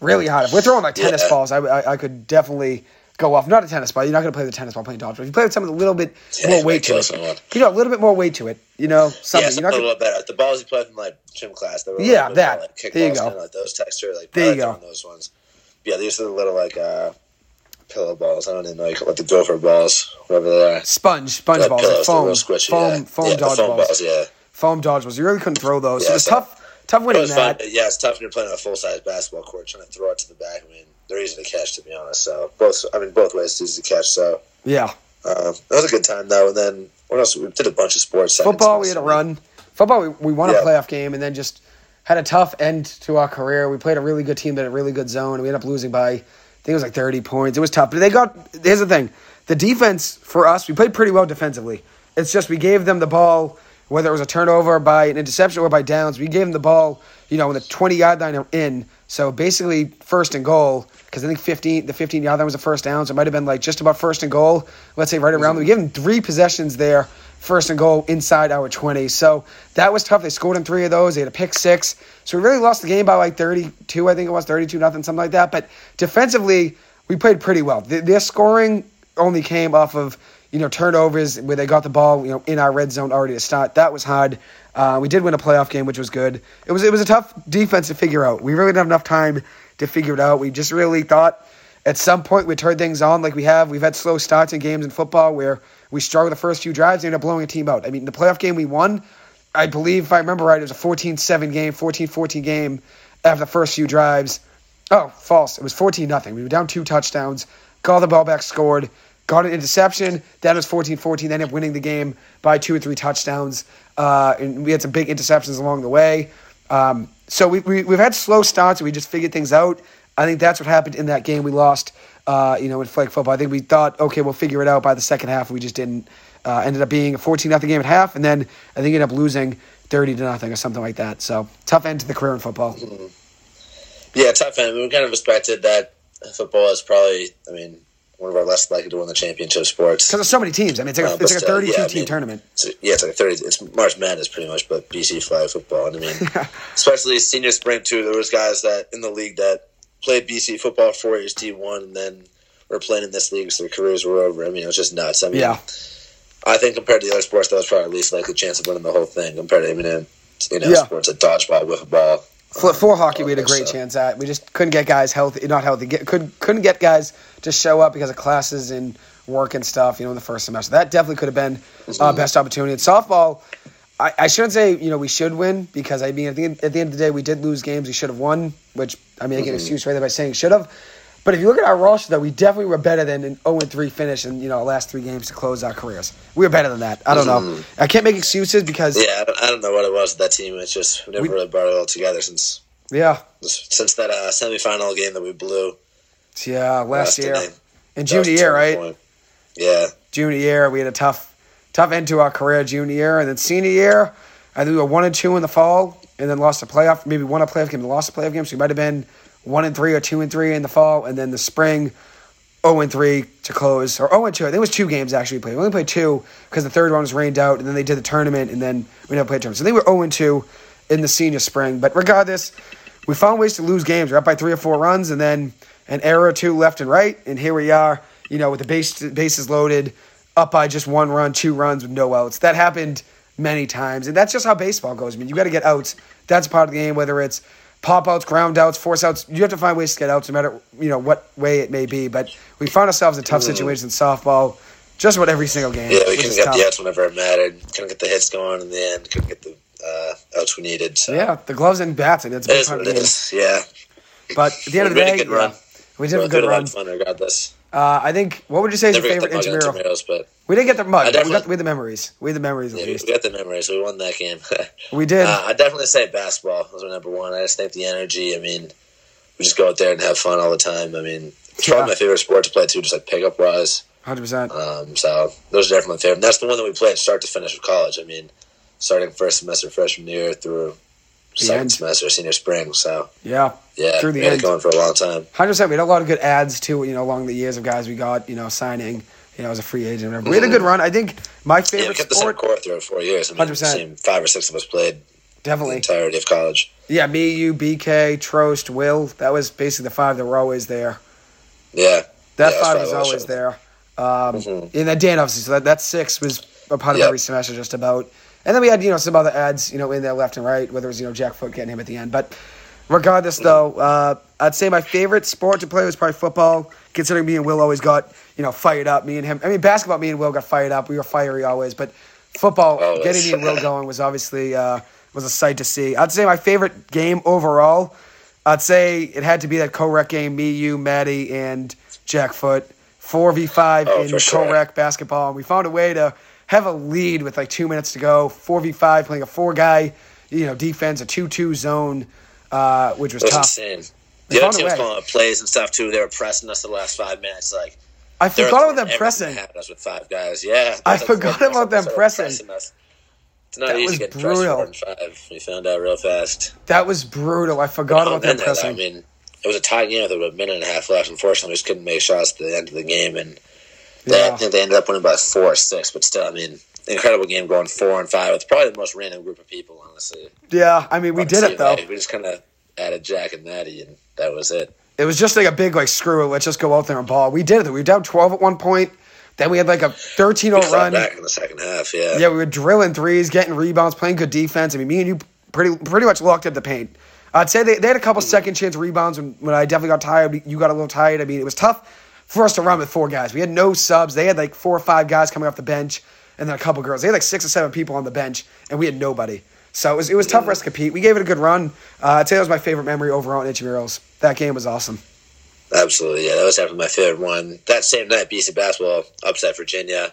really hard. If we're throwing like tennis Yeah. balls, I, I, I could definitely go off. Not a tennis ball. You're not going to play the tennis ball playing dodgeball. If you play with something with a little bit more weight to it, someone. you know, a little bit more weight to it. You know, something. yeah, you're something not a gonna, little better. The balls you play from like gym class, they were Yeah, that. more, like There you go. like those texture, like There you like go. Those ones. Yeah, these are the little like uh, pillow balls. I don't even know you call it the gopher balls, whatever they are. sponge, sponge They're balls, pillows, foam, squishy, foam, yeah. foam yeah, dodgeballs, foam balls. Yeah, foam dodgeballs. You really couldn't throw those. so Yeah, it was so- tough, tough it winning was fun. Yeah, it's tough when you're playing on a full size basketball court, trying to throw it to the back. I mean, they're easy to catch, to be honest. So both, I mean, both ways easy to catch. So Yeah. uh, that was a good time though. And then what else? We did a bunch of sports. Football, we had a run. Football, we, we won a playoff game and then just had a tough end to our career. We played a really good team that had a really good zone. and We ended up losing by, I think it was like 30 points. It was tough. But they got, here's the thing the defense for us, we played pretty well defensively. It's just we gave them the ball, whether it was a turnover by an interception or by downs, we gave them the ball, you know, in the 20 yard line in. So basically, first and goal, because I think 15, the 15 yard line was a first down. So it might have been like just about first and goal, let's say right around. We gave them three possessions there, first and goal inside our 20. So that was tough. They scored in three of those. They had a pick six. So we really lost the game by like 32, I think it was 32 nothing, something like that. But defensively, we played pretty well. Th- Their scoring only came off of you know turnovers where they got the ball you know in our red zone already to start. That was hard. Uh, we did win a playoff game, which was good. It was it was a tough defense to figure out. We really didn't have enough time to figure it out. We just really thought at some point we'd turn things on like we have. We've had slow starts in games in football where we struggle the first few drives and end up blowing a team out. I mean, the playoff game we won, I believe if I remember right, it was a 14-7 game, 14-14 game after the first few drives. Oh, false. It was 14 nothing. We were down two touchdowns, got the ball back, scored, got an interception. Then it was 14 14. They ended up winning the game by two or three touchdowns. Uh, and we had some big interceptions along the way. Um, so we, we, we've had slow starts and we just figured things out. I think that's what happened in that game we lost, uh, you know, in flag football. I think we thought, okay, we'll figure it out by the second half. We just didn't. Uh, ended up being a 14 nothing game at half, and then I think ended up losing 30 to nothing or something like that. So tough end to the career in football. Yeah, tough end. We kind of expected that football is probably, I mean, one of our less likely to win the championship sports. Because there's so many teams. I mean, it's like a, Uh, it's like a still, 32 yeah, I team mean, tournament. It's, yeah, it's like a thirty. It's March Madness pretty much, but BC flag football. And I mean, <laughs> especially senior spring too. There was guys that in the league that played BC football four years D one, and then were playing in this league, so their careers were over. I mean, it was just nuts. I mean, Yeah. I think compared to the other sports, that was probably least like the chance of winning the whole thing. Compared to I mean, you know, Yeah. sports like dodgeball, wiffle ball. For, for hockey, we had a great So- chance at. We just couldn't get guys healthy, not healthy. Get, could couldn't get guys to show up because of classes and work and stuff. You know, in the first semester, that definitely could have been uh, best opportunity. In softball, I, I shouldn't say you know we should win because I mean at the, end, at the end of the day we did lose games we should have won, which I mean I get an excuse right there by saying should have. But if you look at our roster, though, we definitely were better than an 0 3 finish in you know last three games to close our careers. We were better than that. I don't know. I can't make excuses because Yeah, I don't, I don't know what it was with that team. It's just we never We- really brought it all together since Yeah, since that uh, semifinal game that we blew yeah, last year inning. in junior year, right? point. Yeah, Junior year, we had a tough, tough end to our career. Junior year, and then senior year, I think we were one and two in the fall, and then lost a playoff. Maybe won a playoff game, and lost a playoff game. So we might have been one and three or two and three in the fall, and then the spring. 0 and 3 to close, or 0 and 2. I think it was two games actually we played. We only played two because the third one was rained out, and then they did the tournament, and then we never played a tournament. So they were 0 and 2 in the senior spring. But regardless, we found ways to lose games. We're up by three or four runs, and then an error or two left and right, and here we are. You know, with the base bases loaded, up by just one run, two runs with no outs. That happened many times, and that's just how baseball goes. I mean, you got to get outs. That's part of the game. Whether it's pop outs, ground outs, force outs, you have to find ways to get outs, no matter you know what way it may be. But we found ourselves in tough situations in softball, just about every single game. yeah, we couldn't get tough. the outs whenever it mattered. Couldn't get the hits going in the end. Couldn't get the uh, outs we needed. So Yeah, the gloves and bats, and it's a big is what of it is. Yeah, But at the end of the day, We had day, a good run. yeah, we did a good run. fun regardless. Uh, I think. What would you say is Never your favorite intramural? Intramurals, but We didn't get the mug. But We got we had the memories. We had the memories at yeah, we least. we got the memories. We won that game. <laughs> We did. Uh, I definitely say basketball was my number one. I just think the energy. I mean, we just go out there and have fun all the time. I mean, it's Yeah. probably my favorite sport to play too, just like pickup wise. Hundred percent. Um, so those are definitely my favorite. And that's the one that we played start to finish with college. I mean, starting first semester freshman year through second semester senior spring. So Yeah. yeah, Through the end. going for a long time. Hundred percent. We had a lot of good ads too. You know, along the years of guys we got. You know, signing. You know, as a free agent. whatever. We had a good run. I think my Yeah, we favorite kept the same core through four years. I mean, 100%. same five or six of us played the Definitely. entirety of college. Yeah, me, you, BK, Trost, Will. That was basically the five that were always there. Yeah, That Yeah, five was always there. Um, Mhm. And then Dan, obviously, so that, that six was a part of Yep. every semester, just about. And then we had, you know, some other ads, you know, in there left and right, whether it was, you know, Jack Foot getting him at the end. But regardless, though, uh, I'd say my favorite sport to play was probably football, considering me and Will always got, you know, fired up. Me and him, I mean, basketball, me and Will got fired up. We were fiery always. But football, Always. getting me and Will going was obviously uh, was a sight to see. I'd say my favorite game overall, I'd say it had to be that co-rec game, me, you, Maddie, and Jack Foot. 4v5 Oh, in co-rec basketball. And we found a way to have a lead with like two minutes to go. 4v5, playing a four-guy, you know, defense, a 2-2 zone, uh, which was was tough. insane. The other team was calling plays and stuff too. They were pressing us the last five minutes. Like I forgot about them pressing. us with five guys. Yeah, I forgot about them what pressing. us. It's not That easy was to get pressed brutal. four and five. We found out real fast. That was brutal. I forgot about them in there, though. pressing. I mean, it was a tight game with about a minute and a half left. Unfortunately, we just couldn't make shots at the end of the game, and they, Yeah. I think they ended up winning by four or six. But still, I mean, incredible game going four and five. It's probably the most random group of people, honestly. Yeah, I mean, we did it though. We just kind of added Jack and Maddie, and that was it. It was just like a big like screw it. Let's just go out there and ball. We did it. We were down twelve at one point. Then we had like a 13-0 We run. back in the second half. Yeah, Yeah, we were drilling threes, getting rebounds, playing good defense. I mean, me and you pretty pretty much locked up the paint. I'd say they, they had a couple hmm. second chance rebounds when, when I definitely got tired. You got a little tired. I mean, it was tough for us to run with four guys. We had no subs. They had like four or five guys coming off the bench, and then a couple girls. They had like six or seven people on the bench, and we had nobody. So it was it was tough for us to compete. We gave it a good run. Uh, I'd say that was my favorite memory overall in intramurals. That game was awesome. absolutely. Yeah, that was definitely my favorite one. That same night, BC basketball upset Virginia.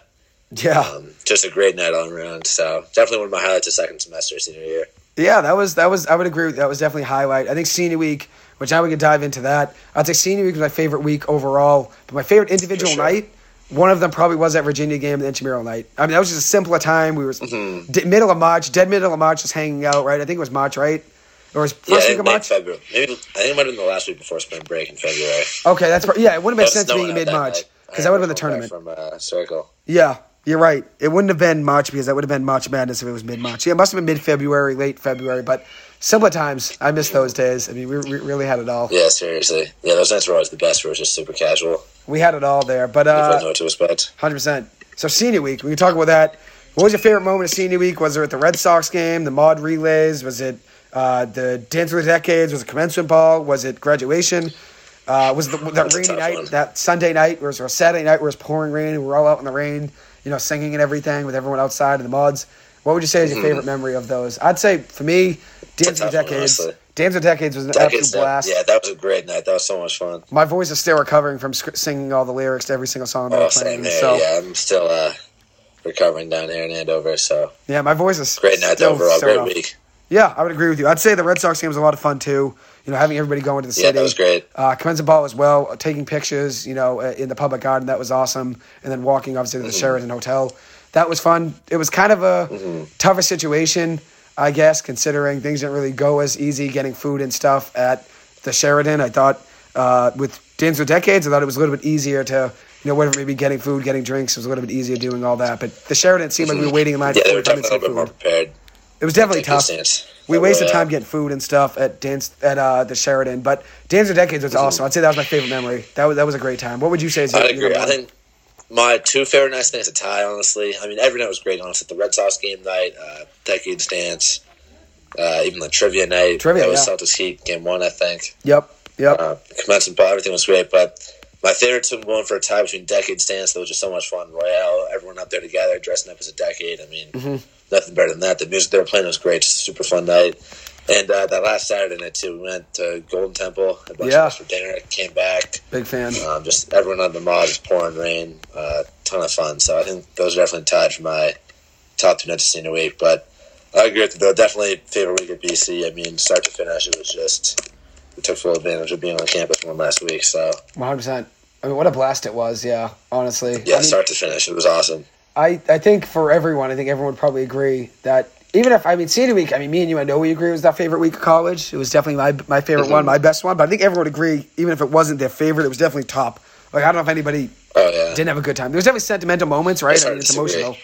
Yeah. Um, just a great night all around. So definitely one of my highlights of second semester senior year. Yeah, that was that was I would agree with that was definitely a highlight. I think senior week, which now we can dive into that. I'd say senior week was my favorite week overall. But my favorite individual sure. night, one of them probably was that Virginia game, the intramural night. I mean, that was just a simpler time. We were Mm-hmm. d- middle of March, dead middle of March, just hanging out. Right, I think it was March, right? Or was Yeah, first I week of March? February. Maybe I think it might have been the last week before spring break in February. Okay, that's yeah. It wouldn't have made sense being mid March because I that would have been the tournament. from uh, Circle. Yeah, you're right. It wouldn't have been March because that would have been March Madness if it was mid March. Yeah, it must have been mid February, late February, but simpler times. I miss those days. I mean, we, we really had it all. Yeah, seriously. Yeah, those nights were always the best. It was just super casual. We had it all there. But uh, know what to expect. hundred percent. So senior week, we can talk about that. What was your favorite moment of senior week? Was it at the Red Sox game, the mod relays? Was it uh, the Dance of the Decades? Was it commencement ball? Was it graduation? Uh, was it the, that rainy night, one. that Sunday night, or was a Saturday night where it was pouring rain and we were all out in the rain, you know, singing and everything with everyone outside in the mods? What would you say is your favorite memory of those? I'd say for me, Dance Mm-hmm. one, Decades. honestly. Dance of the Decades was an Decades, absolute blast. yeah, that was a great night. That was so much fun. My voice is still recovering from sc- singing all the lyrics to every single song they Oh, were same playing. here. So Yeah, I'm still uh, recovering down here in Andover. So yeah, my voice is great night overall. Great rough. week. Yeah, I would agree with you. I'd say the Red Sox game was a lot of fun too. You know, having everybody go into the Yeah, city. that was great. Uh, commencing ball as well, uh, taking pictures. You know, uh, in the public garden, that was awesome. And then walking obviously to the Sheraton Hotel, that was fun. It was kind of a tougher situation, I guess, considering things didn't really go as easy getting food and stuff at the Sheraton. I thought uh, with Dance with Decades, I thought it was a little bit easier to. You know, whatever maybe getting food, getting drinks it was a little bit easier doing all that. But the Sheraton it seemed like we were waiting in line Yeah, for they were definitely a little bit more prepared. It was definitely tough. We wasted yeah. time getting food and stuff at dance at uh, the Sheraton, but Dance of Decades was awesome. I'd say that was my favorite memory. That was that was a great time. What would you say? Is your- I your agree. I think my two favorite nights, it's a tie, honestly. I mean, every night was great, honestly. The Red Sox game night, uh, Decades Dance, uh, even the trivia night. Trivia, That was yeah. Celtics Heat, game one, I think. Yep, yep. Uh, commencement ball, everything was great, but my favorite two going for a tie between Decades Dance, that was just so much fun. Royale, everyone up there together, dressing up as a decade. I mean, Mm-hmm. nothing better than that. The music they were playing was great, just a super fun night. And uh, that last Saturday night, too, we went to Golden Temple, had a bunch Yeah. of us for dinner, came back. Big fan. Um, just everyone on the mod, is pouring rain, uh, ton of fun. So I think those are definitely tied for my top two nights to see in a week. But I agree with you, though. Definitely favorite week at BC. I mean, start to finish, it was just we took full advantage of being on campus one last week. So One hundred percent. I mean, what a blast it was. Yeah, honestly. yeah, I, mean, start to finish, it was awesome. I I think for everyone, I think everyone would probably agree that even if I mean senior week, I mean me and you, I know we agree it was our favorite week of college. It was definitely my my favorite one, my best one. But I think everyone would agree, even if it wasn't their favorite, it was definitely top. Like I don't know if anybody Oh yeah, didn't have a good time. There was definitely sentimental moments, right? It's I mean, it's emotional.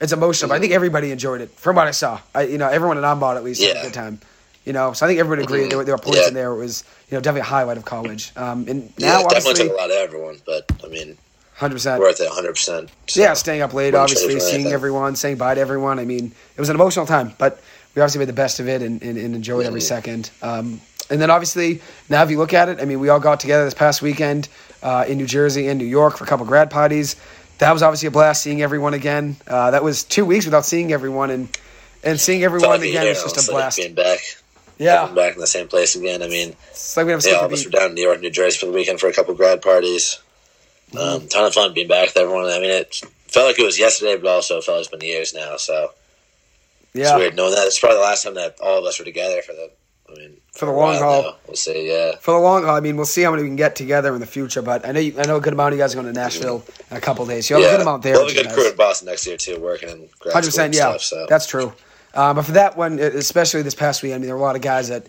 It's emotional, but I think everybody enjoyed it from what I saw. I, you know, everyone at Ombud at least had a good time. You know, so I think everyone agreed there, were, there were points Yeah. in there. It was you know definitely a highlight of college. Um, and yeah, now definitely obviously, took a lot of everyone, but I mean, hundred percent. worth it, hundred percent. Yeah, staying up late, obviously, seeing anything. everyone, saying bye to everyone. I mean, it was an emotional time, but we obviously made the best of it and, and, and enjoyed every Mhm. second. Um, and then obviously, now if you look at it, I mean, we all got together this past weekend uh, in New Jersey and New York for a couple grad parties. That was obviously a blast seeing everyone again. Uh, that was two weeks without seeing everyone, and and seeing everyone again was just a blast. Being back, Yeah, being back in the same place again. I mean, it's like we never yeah, all of us were down in New York, New Jersey for the weekend for a couple grad parties. Um, ton of fun being back with everyone. I mean, it felt like it was yesterday, but also it felt like it's been years now. So it's Yeah, weird knowing that. It's probably the last time that all of us were together for the. I mean, For the long haul. now. We'll see. Yeah, for the long haul, I mean, we'll see how many we can get together in the future. But I know you, I know a good amount of you guys are going to Nashville in a couple days. You have yeah. a good amount there. We'll have a good guys. crew in Boston next year too, working in grad Hundred percent, yeah, stuff. So that's true. Um, but for that one, especially this past week, I mean, there were a lot of guys that,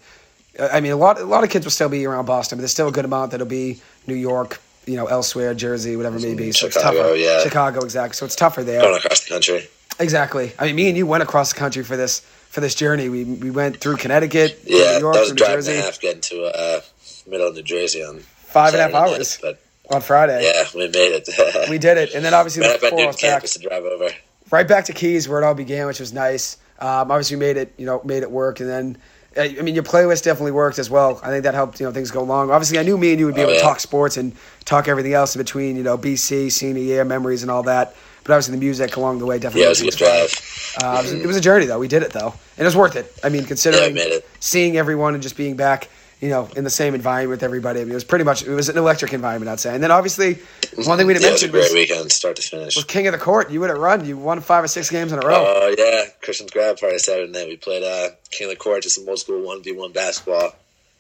uh, I mean, a lot, a lot of kids will still be around Boston, but there's still a good amount that'll be New York, you know, elsewhere, Jersey, whatever it may be. So Chicago, it's tougher. yeah. Chicago, exactly. So it's tougher there. going across the country. Exactly. I mean, me and you went across the country for this for this journey. We we went through Connecticut, Yeah, New York, that was through New Jersey, and a half getting to uh, middle of New Jersey on five and a half Saturday night, hours but on Friday. yeah, we made it. <laughs> We did it, and then obviously Met the up at four campus to drive over. right back to Keyes where it all began, which was nice. Um, obviously, we made it, you know, made it work, and then, I I mean, your playlist definitely worked as well. I think that helped, you know, things go along. Obviously, I knew me and you would be Oh, able to talk sports and talk everything else in between, you know, BC, senior year, memories, and all that. But obviously, the music along the way definitely. Yeah, it was a good drive. Uh, it, was, it was a journey, though. We did it, though, and it was worth it. I mean, considering made it. seeing everyone and just being back, you know, in the same environment with everybody. I mean, it was pretty much it was an electric environment, I'd say. And then obviously, one thing we didn't Yeah, it was a mention great was, weekend, start to finish. was King of the Court. You would have run. You won five or six games in a row. Oh yeah, Christian's grad party Saturday night. We played uh, King of the Court, just some old school one v one basketball.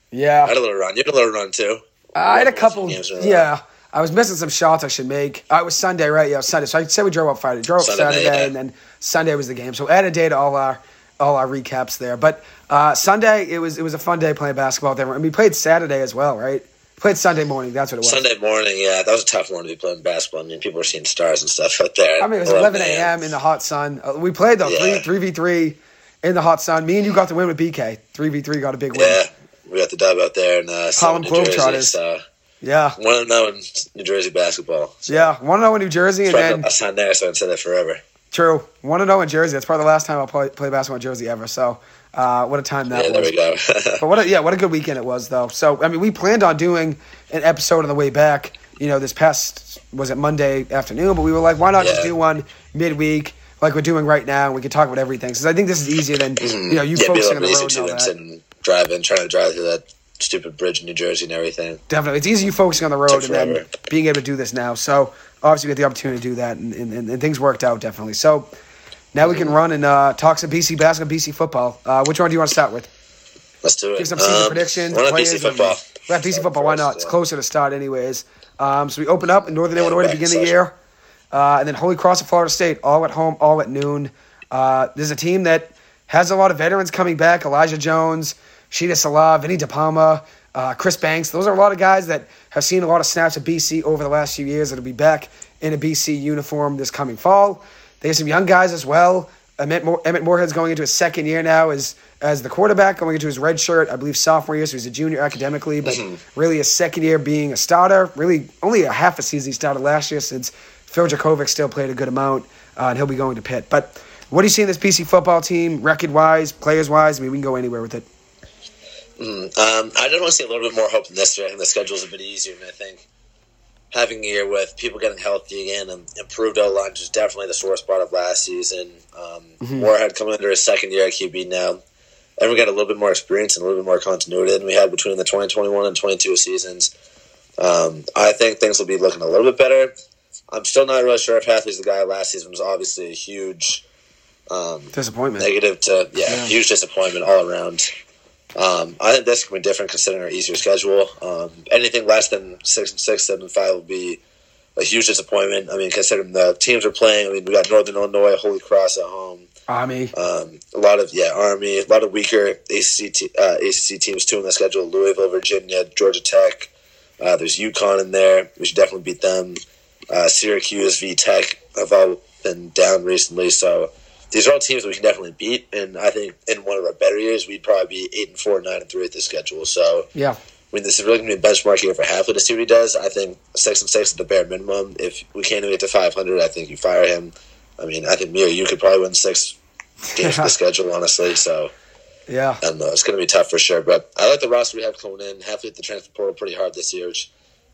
yeah. I had a little run. You had a little run too. I had a couple. games in a. Yeah, I was missing some shots I should make. Uh, it was Sunday, right? Yeah, Sunday. So I said we drove up Friday, drove up night, Saturday, yeah. and then Sunday was the game. So add a day to all our all our recaps there. But uh, Sunday, it was it was a fun day playing basketball there. And we played Saturday as well, right? Played Sunday morning. That's what it was. Sunday morning, yeah, that was a tough one to be playing basketball. I mean, people were seeing stars and stuff out there. I mean, it was 11 a.m. in the hot sun. Uh, we played though three Yeah. three v three in the hot sun. Me and you got the win with BK. Three v three got a big win. Yeah, we got the dub out there in uh, Southern New Jersey. So Yeah, one to know in New Jersey basketball. So yeah. One to zero in New Jersey, and then last time there, so I'd say that forever. True one to zero in Jersey. That's probably the last time I'll play, play basketball in Jersey ever. So uh, what a time that yeah, there was. we go. <laughs> But what a, yeah, what a good weekend it was though. So I mean, we planned on doing an episode on the way back. You know, this past was it Monday afternoon, but we were like, why not just do one midweek like we're doing right now? and We could talk about everything. Because I think this is easier than you know you yeah, focusing on the road and too all than that. sitting driving, trying to drive through that stupid bridge in New Jersey and everything. Definitely, it's easy you focusing on the road and then being able to do this now. So obviously, we had the opportunity to do that, and, and, and things worked out definitely. So Now we can run and uh, talk some BC basketball, BC football. Uh, which one do you want to start with? Let's do it. Give some season Um, predictions. Players, BC football? Yeah, BC football. Why not? It's closer to start, anyways. Um, so we open up in Northern Illinois to begin in the year, uh, and then Holy Cross at Florida State, all at home, all at noon. Uh, there's a team that has a lot of veterans coming back: Elijah Jones, Shitta Sillah, Vinny DePalma, uh, Chris Banks. Those are a lot of guys that have seen a lot of snaps at BC over the last few years. That'll be back in a BC uniform this coming fall. They have some young guys as well. Emmett, Moore, Emmett Morehead's going into his second year now as as the quarterback, going into his red shirt, I believe sophomore year, so he's a junior academically, but really his second year being a starter. Really, only a half a season he started last year since Phil Jurkovec still played a good amount, uh, and he'll be going to Pitt. But what do you see in this BC football team, record wise, players wise? I mean, we can go anywhere with it. Um, I don't want to see a little bit more hope than this year. I think the schedule's a bit easier, and I think having a year with people getting healthy again and improved O line is definitely the sore spot of last season. Um, Morehead coming under his second year at QB now. Everyone got a little bit more experience and a little bit more continuity than we had between the 2021 and 22 seasons. Um, I think things will be looking a little bit better. I'm still not really sure if Hafley's the guy last season was obviously a huge um, Disappointment. negative to yeah, Yeah. huge disappointment all around. Um, I think this can be different considering our easier schedule. Um, anything less than six and six, seven and five will be a huge disappointment. I mean, considering the teams are playing, I mean, we got Northern Illinois, Holy Cross at home. Army. Um, a lot of yeah, Army, a lot of weaker ACC te- uh, ACC teams too in the schedule. Louisville, Virginia, Georgia Tech. Uh, there's UConn in there. We should definitely beat them. Uh, Syracuse, V Tech have all been down recently, so these are all teams that we can definitely beat. And I think in one of our better years, we'd probably be eight and four, nine and three at the schedule. So Yeah. I mean, this is really going to be a benchmark year for Hafley to see what he does. I think six and six at the bare minimum. If we can't even get to 500, I think you fire him. I mean, I think me or you could probably win six games for the <laughs> schedule, honestly. So Yeah. I don't know. It's going to be tough for sure. But I like the roster we have coming in. Hafley hit the transfer portal pretty hard this year, which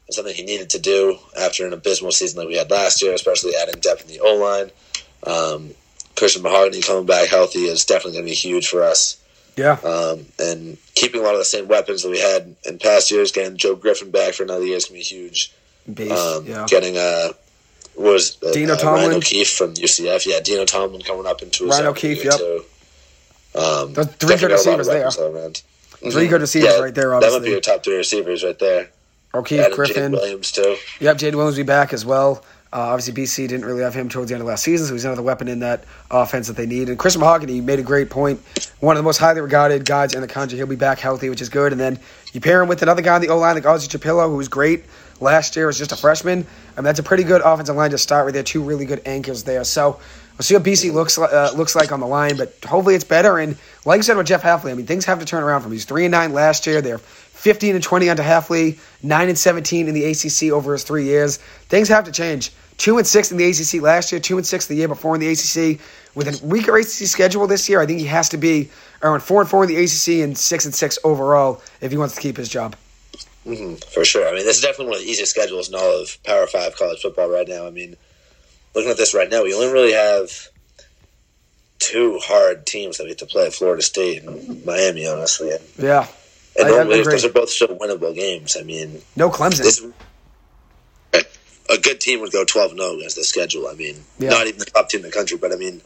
is something he needed to do after an abysmal season like we had last year, especially adding depth in the O line. Um, Christian Mahogany coming back healthy is definitely going to be huge for us Yeah. um, and keeping a lot of the same weapons that we had in past years. Getting Joe Griffin back for another year is going to be huge. Beast. Um, yeah. Getting uh, was uh, Dino uh, Tomlin. Ryan O'Keefe from UCF? Yeah, Dino Tomlin coming up into his Ryan O'Keefe, yep. too. Um, Those three good got a lot of receivers there. around. Three good receivers right there, Obviously. That would be your top three receivers right there. O'Keefe, Griffin. Jake Williams too. Yep, Jaden Williams will be back as well. Uh, obviously, BC didn't really have him towards the end of last season, so he's another weapon in that offense that they need. And Chris Mahogany made a great point. One of the most highly regarded guys in the country. He'll be back healthy, which is good. And then you pair him with another guy on the O line, like Ozzy Trapilo, who was great last year, was just a freshman. I mean, that's a pretty good offensive line to start with. There, two really good anchors there. So we'll see what BC looks uh, looks like on the line, but hopefully it's better. And like I said with Jeff Hafley, I mean, things have to turn around from. He's three and nine last year. They're 15 and 20 under Hafley, 9 and 17 in the ACC over his three years. Things have to change. 2 and 6 in the ACC last year, 2 and 6 the year before in the ACC. With a weaker ACC schedule this year, I think he has to be around 4 and 4 in the ACC and 6 and 6 overall if he wants to keep his job. hmm for sure. I mean, this is definitely one of the easiest schedules in all of Power Five college football right now. I mean, looking at this right now, we only really have two hard teams that we have to play at Florida State and Miami, honestly. And, Yeah. And I- normally, those are both still winnable games. I mean, No Clemson. this a good team would go 12 0 against the schedule. I mean, Yeah. not even the top team in the country, but I mean,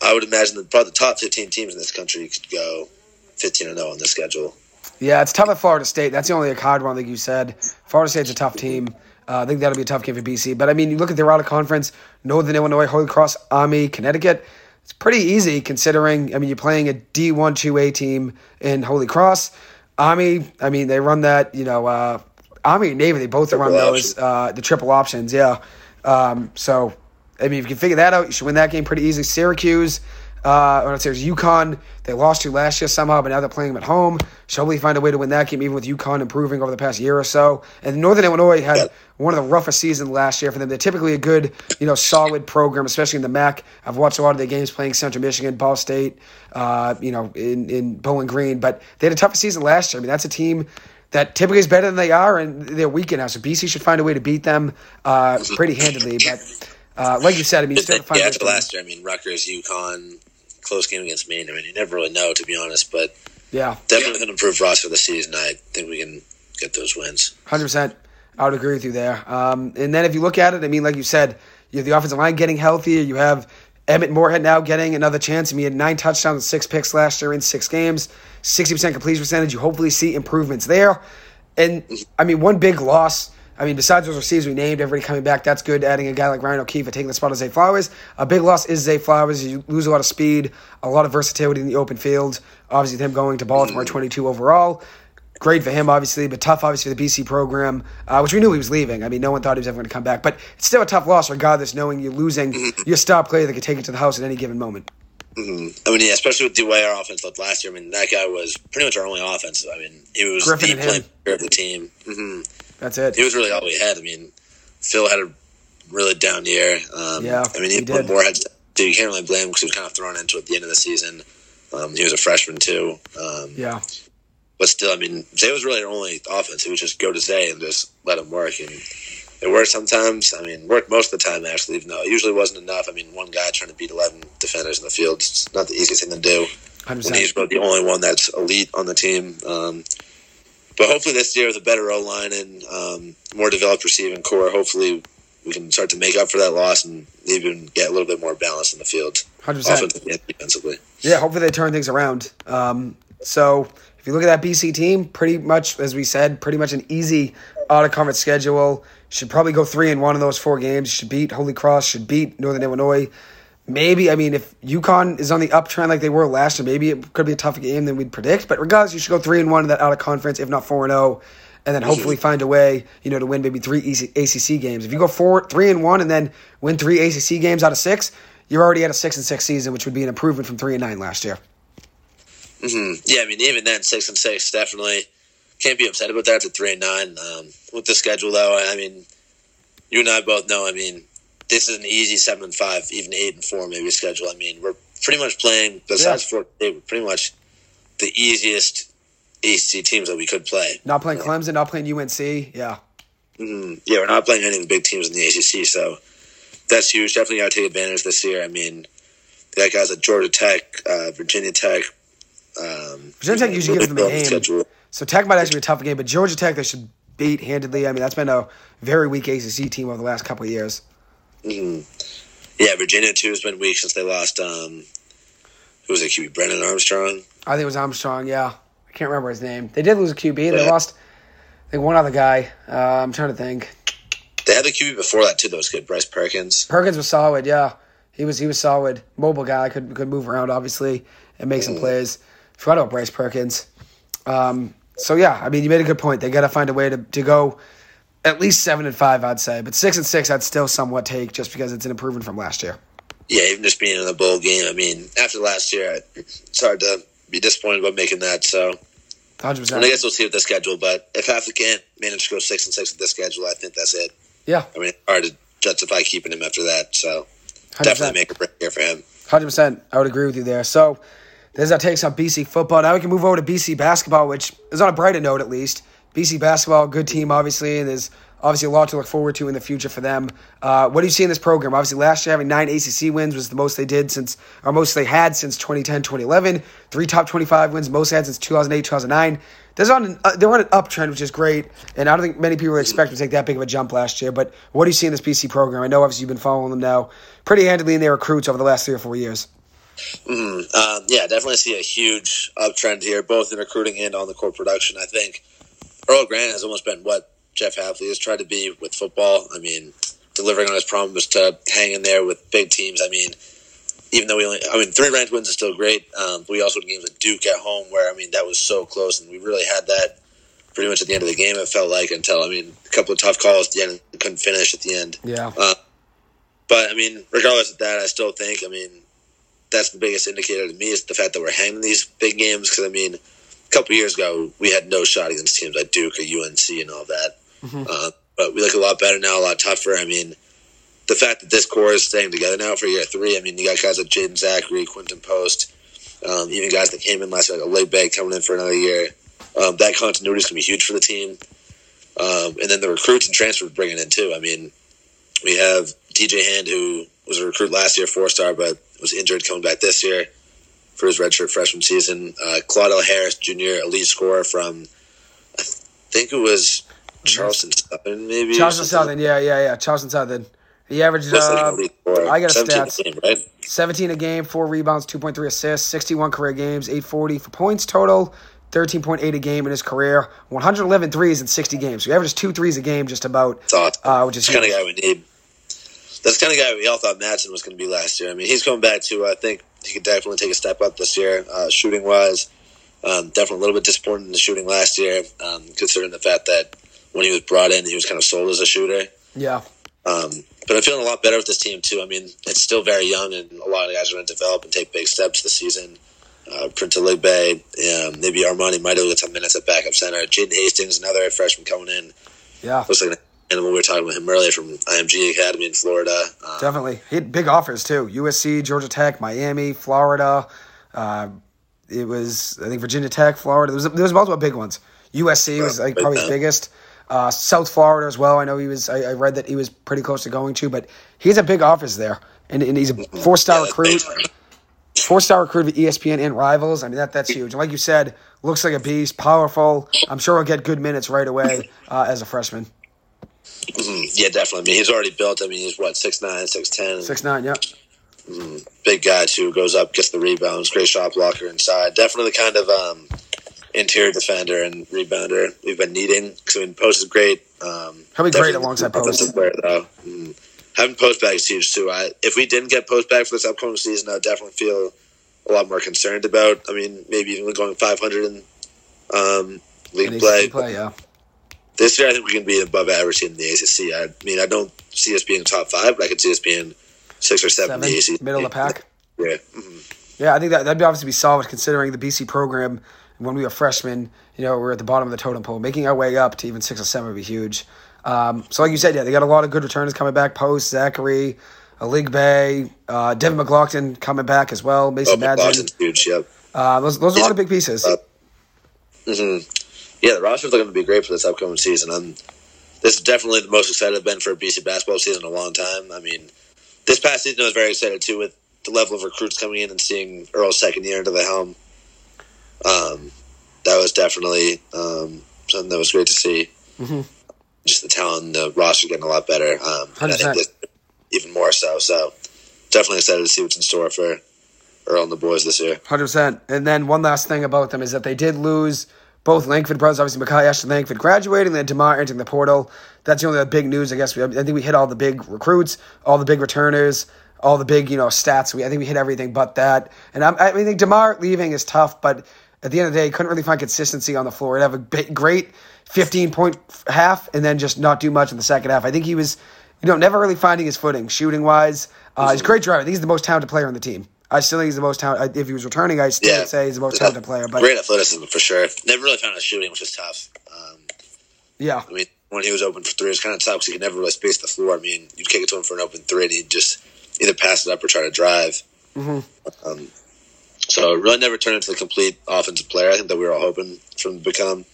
I would imagine that probably the top 15 teams in this country could go 15 0 on the schedule. Yeah, it's tough at Florida State. That's the only hard one, like you said. Florida State's a tough team. Uh, I think that'll be a tough game for BC. But I mean, you look at their out of conference: Northern Illinois, Holy Cross, Army, Connecticut. It's pretty easy considering. I mean, you're playing a D one two A team in Holy Cross. Army. I mean, they run that. You know, uh, Army and Navy. They both run those. Uh, the triple options. Yeah. Um, so, I mean, if you can figure that out, you should win that game pretty easy. Syracuse. Uh, or say UConn, they lost to last year somehow, but now they're playing them at home. Should hopefully find a way to win that game, even with UConn improving over the past year or so. And Northern Illinois had one of the roughest seasons last year for them. They're typically a good, you know, solid program, especially in the MAC. I've watched a lot of their games playing Central Michigan, Ball State, uh, you know, in, in Bowling Green. But they had a tougher season last year. I mean, that's a team that typically is better than they are, and they're weaker now. So BC should find a way to beat them uh, pretty handily. But uh, like you said, I mean, still to find yeah, a after last year, I mean, Rutgers, UConn, close game against Maine. I mean, you never really know, to be honest, but yeah. definitely an improved roster this season. I think we can get those wins. Hundred percent. I would agree with you there. Um, and then if you look at it, I mean, like you said, you have the offensive line getting healthier. You have Emmett Morehead now getting another chance. I mean, he had nine touchdowns and six picks last year in six games, 60% completion percentage. You hopefully see improvements there. And, I mean, one big loss. I mean, besides those receivers we named, everybody coming back, that's good. Adding a guy like Ryan O'Keefe and taking the spot of Zay Flowers. A big loss is Zay Flowers. You lose a lot of speed, a lot of versatility in the open field. Obviously, him going to Baltimore 22 overall. Great for him, obviously, but tough, obviously, for the BC program, uh, which we knew he was leaving. I mean, no one thought he was ever going to come back. But it's still a tough loss, regardless, knowing you're losing your star player that could take it to the house at any given moment. Mm-hmm. I mean, yeah, especially with the way our offense looked last year. I mean, that guy was pretty much our only offense. I mean, he was Griffin the playmaker of the team. hmm That's it. He was really all we had. I mean, Phil had a really down year. Um, Yeah, I mean, he even did. when Morehead, dude, you can't really blame him because he was kind of thrown into it at the end of the season. Um, he was a freshman too. Um, Yeah. But still, I mean, Zay was really our only offense. It was just go to Zay and just let him work. And it worked sometimes. I mean, worked most of the time, actually, even though it usually wasn't enough. I mean, one guy trying to beat 11 defenders in the field, it's not the easiest thing to do. When 100%. he's really the only one that's elite on the team. Um, but hopefully this year with a better O line and um, more developed receiving core, hopefully we can start to make up for that loss and even get a little bit more balance in the field, 100%. offensively and defensively. Yeah, hopefully they turn things around. Um, so if you look at that BC team, pretty much as we said, pretty much an easy out of conference schedule. Should probably go three and one in those four games. Should beat Holy Cross. Should beat Northern Illinois. Maybe I mean if UConn is on the uptrend like they were last year, maybe it could be a tougher game than we'd predict. But regardless, you should go three and one in that out of conference, if not four and zero, and then hopefully find a way, you know, to win maybe three ACC games. If you go four, three and one, and then win three ACC games out of six, you're already at a six and six season, which would be an improvement from three and nine last year. hmm Yeah, I mean, even then, six and six definitely can't be upset about that. It's a three and nine um, with the schedule, though. I mean, you and I both know. I mean, this is an easy seven and five, even eight and four maybe schedule. I mean, we're pretty much playing besides Florida State, we're pretty much the easiest ACC teams that we could play. Not playing Clemson, not playing UNC. Yeah. Mhm. Yeah, we're not playing any of the big teams in the ACC, so that's huge. Definitely got to take advantage this year. I mean, they got guys at Georgia Tech, uh, Virginia Tech. Um, Virginia Tech usually gives them a game. schedule. So Tech might actually be a tough game, but Georgia Tech they should beat handedly. I mean, that's been a very weak ACC team over the last couple of years. Mhm. Yeah, Virginia too has been weak since they lost. Um, who was it? QB Brennan Armstrong. I think it was Armstrong. Yeah, I can't remember his name. They did lose a QB. They Yeah. lost. I think one other guy. Uh, I'm trying to think. They had the QB before that too. That was good. Bryce Perkins. Perkins was solid. Yeah, he was. He was solid. Mobile guy could could move around obviously and make some plays. Forgot about Bryce Perkins. Um, so yeah, I mean, you made a good point. They got to find a way to to go at least seven and five, I'd say. But six and six, I'd still somewhat take just because it's an improvement from last year. Yeah, even just being in the bowl game. I mean, after last year, it's hard to be disappointed about making that. So, 100%. and I guess we'll see with the schedule. But if Hafley can't manage to go six and six with this schedule, I think that's it. Yeah, I mean, hard to justify keeping him after that. So, hundred definitely percent. make a break here for him. Hundred percent. I would agree with you there. So there's our takes on BC football. Now we can move over to BC basketball, which is on a brighter note at least. BC basketball, good team obviously, and there's obviously a lot to look forward to in the future for them. Uh, what do you see in this program? Obviously, last year having nine ACC wins was the most they did since, or most they had since 2010, 2011. Three top 25 wins, most they had since 2008, 2009. There's on an, uh, they're on an uptrend, which is great, and I don't think many people would expect to take that big of a jump last year. But what do you see in this BC program? I know obviously you've been following them now pretty handily in their recruits over the last three or four years. Um, yeah, definitely see a huge uptrend here, both in recruiting and on the court production. I think Earl Grant has almost been what Jeff Hafley has tried to be with football. I mean, delivering on his promise to hang in there with big teams. I mean, even though we only, I mean, three ranked wins is still great. Um, but we also had games with Duke at home where, I mean, that was so close, and we really had that pretty much at the end of the game, it felt like, until, I mean, a couple of tough calls at the end, couldn't finish at the end. Yeah. But I mean, regardless of that, I still think I mean that's the biggest indicator to me is the fact that we're hanging these big games. Because I mean, a couple years ago we had no shot against teams like Duke or UNC and all that. Uh, but we look a lot better now, a lot tougher. I mean, the fact that this core is staying together now for year three. I mean, you got guys like Jaeden Zackery, Quinten Post, um, even guys that came in last year, like Aligbe coming in for another year. Um, that continuity is going to be huge for the team. Um, and then the recruits and transfers bringing in too. I mean, we have DJ Hand, who was a recruit last year, four star, but was injured coming back this year for his redshirt freshman season. Uh, Claudell Harris Jr., elite scorer from, I think it was Charleston Southern, maybe. Charleston. Southern, yeah, yeah, yeah. Charleston Southern. He averaged Looks like an uh. I got a 17 stats. game, right? 17 a game, four rebounds, 2.3 assists, 61 career games, 840 for points total, 13.8 a game in his career, 111 threes in 60 games. So he averages two threes a game just about, It's awesome. uh, which is That's the kind of guy we need. That's the kind of guy we all thought Madsen was going to be last year. I mean, he's coming back to. I think he could definitely take a step up this year, uh, shooting wise. Um, definitely a little bit disappointed in the shooting last year, um, considering the fact that when he was brought in, he was kind of sold as a shooter. Yeah. Um, but I'm feeling a lot better with this team too. I mean, it's still very young, and a lot of guys are going to develop and take big steps this season. Uh, Prince Aligbe, um, maybe Armani might get some minutes at backup center. Jaden Hastings, another freshman coming in, Yeah. looks like an animal. We were talking about him earlier from IMG Academy in Florida. Um, Definitely. He had big offers too. USC, Georgia Tech, Miami, Florida. Uh, it was I think Virginia Tech, Florida. There was there was multiple big ones. USC was like probably his biggest. Uh, South Florida as well. I know he was. I, I read that he was pretty close to going to, but he's a big offers there, and, and he's a four star yeah, recruit. Four star recruit with ESPN and rivals. I mean that that's huge. And like you said, looks like a beast, powerful. I'm sure he'll get good minutes right away uh, as a freshman. Mhm. Yeah, definitely. I mean, he's already built. I mean, he's what six nine, six ten, Six nine. Yep. big guy too. Goes up, gets the rebounds, great shot blocker inside. Definitely the kind of um, interior defender and rebounder we've been needing. Because I mean, Post is great. Um, He'll be great alongside Post. Player, though. Mm. Having Post back is huge too. I, if we didn't get Post back for this upcoming season, I would definitely feel a lot more concerned about. I mean, maybe even going 500 in um, league play. play. Yeah. This year, I think we can be above average in the ACC. I mean, I don't see us being top five, but I could see us being six or seven, Seven, in the ACC. middle of the pack. Yeah. Mhm. Yeah, I think that that'd be obviously be solid considering the BC program when we were freshmen. You know, we're at the bottom of the totem pole. Making our way up to even six or seven would be huge. Um, so, like you said, yeah, they got a lot of good returners coming back. Post, Zackery, Alig Bay, uh, Devin McLaughlin coming back as well. Oh, Mason Madsen. McLaughlin's huge. Yep. Uh, those, those are a lot of big pieces. Uh, hmm Yeah, the roster's looking to be great for this upcoming season. I'm, this is definitely the most excited I've been for a BC basketball season in a long time. I mean, this past season I was very excited too with the level of recruits coming in and seeing Earl's second year into the helm. Um, that was definitely um, something that was great to see. Mhm. Just the talent, the roster getting a lot better. Um, and I think this even more so. So definitely excited to see what's in store for Earl and the boys this year. Hundred percent. And then one last thing about them is that they did lose both Langford brothers. Obviously, Makai Ashton Langford graduating, then Demar entering the portal. That's the only big news, I guess. We, I think we hit all the big recruits, all the big returners, all the big you know stats. We I think we hit everything but that. And I'm, I think Demar leaving is tough, but at the end of the day, couldn't really find consistency on the floor. He'd have a big, great fifteen point half, and then just not do much in the second half. I think he was. You know, never really finding his footing shooting wise. Uh, he's a great driver. I think he's the most talented player on the team. I still think he's the most talented. If he was returning, I still Yeah. would say he's the most talented player. But Great athleticism for sure. Never really found his shooting, which was tough. Um, yeah, I mean, when he was open for three, it was kind of tough because he could never really space the floor. I mean, you'd kick it to him for an open three, and he'd just either pass it up or try to drive. Mhm. Um, so it really never turned into the complete offensive player. I think that we were all hoping for him to become.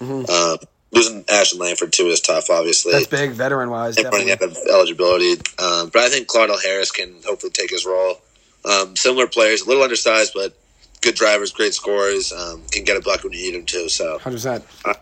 Um, losing Ashton Langford too is tough, obviously. that's big, veteran wise. running out of eligibility. Um, but I think Claudell Harris can hopefully take his role. Um, similar players, a little undersized, but good drivers, great scorers, um, can get a buck when you need them too. So Hundred percent. that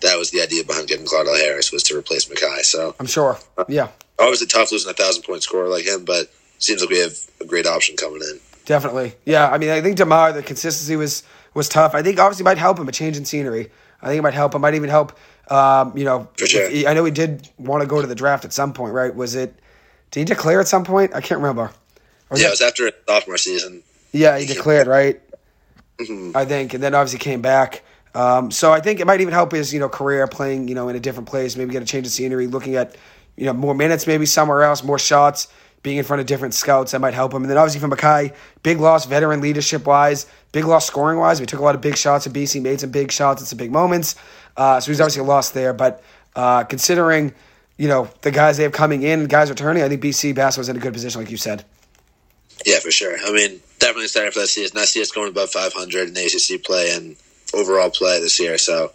That was the idea behind getting Claudell Harris was to replace Makai. So I'm sure. Yeah, obviously tough losing a thousand point scorer like him, but seems like we have a great option coming in. definitely. Yeah, I mean, I think Demar the consistency was was tough. I think obviously might help him a change in scenery. I think it might help It Might even help. Um, you know, For sure. I know he did want to go to the draft at some point, right? Was it? Did he declare at some point? I can't remember. Or Yeah, that- it was after sophomore season. Yeah, he declared, right? Mhm. I think, and then obviously came back. Um, so I think it might even help his, you know, career playing, you know, in a different place. Maybe get a change of scenery, looking at, you know, more minutes, maybe somewhere else, more shots, being in front of different scouts. That might help him. And then obviously for Makai, big loss, veteran leadership wise, big loss scoring wise. We took a lot of big shots at BC, made some big shots at some big moments. Uh, so he's obviously a loss there. But uh, considering, you know, the guys they have coming in, guys returning, I think BC basketball's in a good position, like you said. Yeah, for sure. I mean, definitely excited for that season. I see us going above 500 in ACC play and overall play this year. So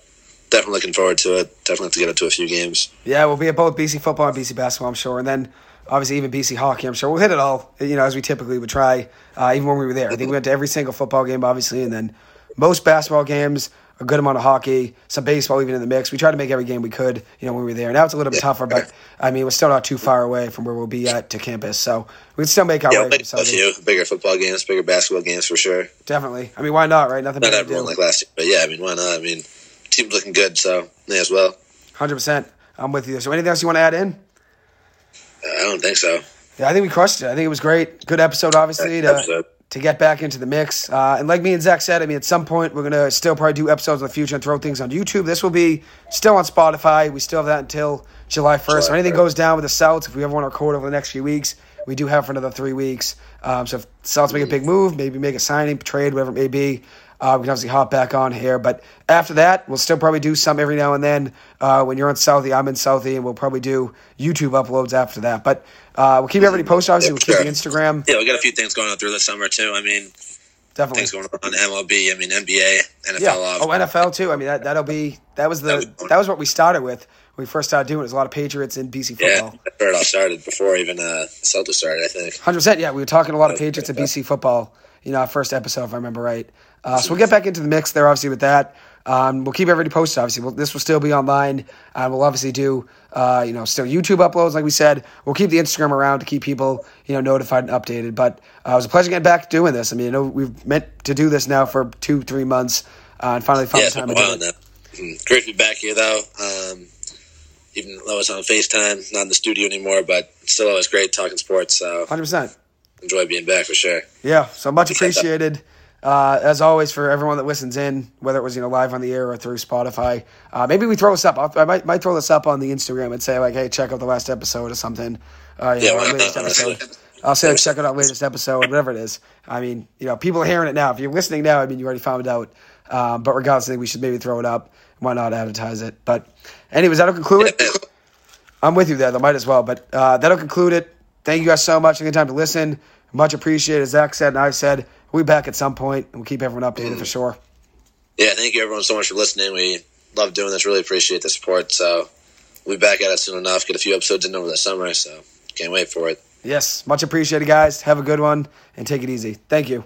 definitely looking forward to it. Definitely have to get up to a few games. Yeah, we'll be at both BC football and BC basketball, I'm sure, and then obviously even BC hockey. I'm sure we'll hit it all, you know, as we typically would try, uh, even when we were there. I think we went to every single football game, obviously, and then most basketball games a good amount of hockey, some baseball even in the mix. We tried to make every game we could, you know, when we were there. Now it's a little bit tougher, but I mean, we're still not too far away from where we'll be at to campus, so we can still make our Yeah, way. we'll make a few bigger football games, bigger basketball games for sure. Definitely. I mean, why not, right? Nothing Not everyone do. like last year, but yeah, I mean, why not? I mean, team's looking good, so may as well. Hundred percent. I'm with you. So, anything else you want to add in? Uh, I don't think so. Yeah, I think we crushed it. I think it was great. Good episode, obviously, to, Episode. To get back into the mix. Uh, and like me and Zach said, I mean, at some point, we're going to still probably do episodes in the future and throw things on YouTube. This will be still on Spotify. We still have that until July 1st. so anything goes down with the Celts, if we ever want to record over the next few weeks, we do have for another three weeks. Um, so if Celts make a big move, maybe make a signing, trade, whatever it may be, uh, we can obviously hop back on here. But after that, we'll still probably do some every now and then. Uh, when you're on Southie, I'm in Southie, and we'll probably do YouTube uploads after that. But uh, we'll keep everybody posted. Obviously, we'll keep sure. the Instagram. Yeah, we got a few things going on through the summer too. I mean, Definitely. things going on MLB. I mean, NBA, NFL. Yeah. off. Oh, NFL too. I mean, that that'll be that was the that was what we started with when we first started doing. it. There's a lot of Patriots in BC yeah, football. that's where it all started before even uh, Celtics started. I think. Hundred percent. Yeah, we were talking a lot of Patriots and BC football. You know, our first episode, if I remember right. Uh, so we'll get back into the mix there, obviously, with that. Um, we'll keep everybody posted. Obviously, we'll, this will still be online. Uh, we'll obviously do, uh, you know, still YouTube uploads, like we said. We'll keep the Instagram around to keep people, you know, notified and updated. But uh, it was a pleasure getting back doing this. I mean, you know, we've meant to do this now for two, three months, uh, and finally found Yeah, the time to do it. now. Mm, Great to be back here though. Um, even though it's on FaceTime, not in the studio anymore, but still always great talking sports. So Hundred percent. enjoy being back for sure. Yeah, so much appreciated. Uh, as always, for everyone that listens in, whether it was you know live on the air or through Spotify, uh, maybe we throw this up. I'll, I might might throw this up on the Instagram and say like, "Hey, check out the last episode" or something. Uh, Yeah, know, latest episode. I'll say like, check out our latest episode, whatever it is. I mean, you know, people are hearing it now. If you're listening now, I mean, you already found out. Um, but regardless, I think we should maybe throw it up. Why not advertise it? But, anyways, that'll conclude it. I'm with you there, though. Might as well. But uh, that'll conclude it. Thank you guys so much for taking the time to listen. Much appreciated. Zach said and I said, we'll be back at some point, and we'll keep everyone updated for mm. sure. Yeah, thank you everyone so much for listening. We love doing this. Really appreciate the support. So we'll be back at it soon enough. Get a few episodes in over the summer. So can't wait for it. Yes, much appreciated, guys. Have a good one, and take it easy. Thank you.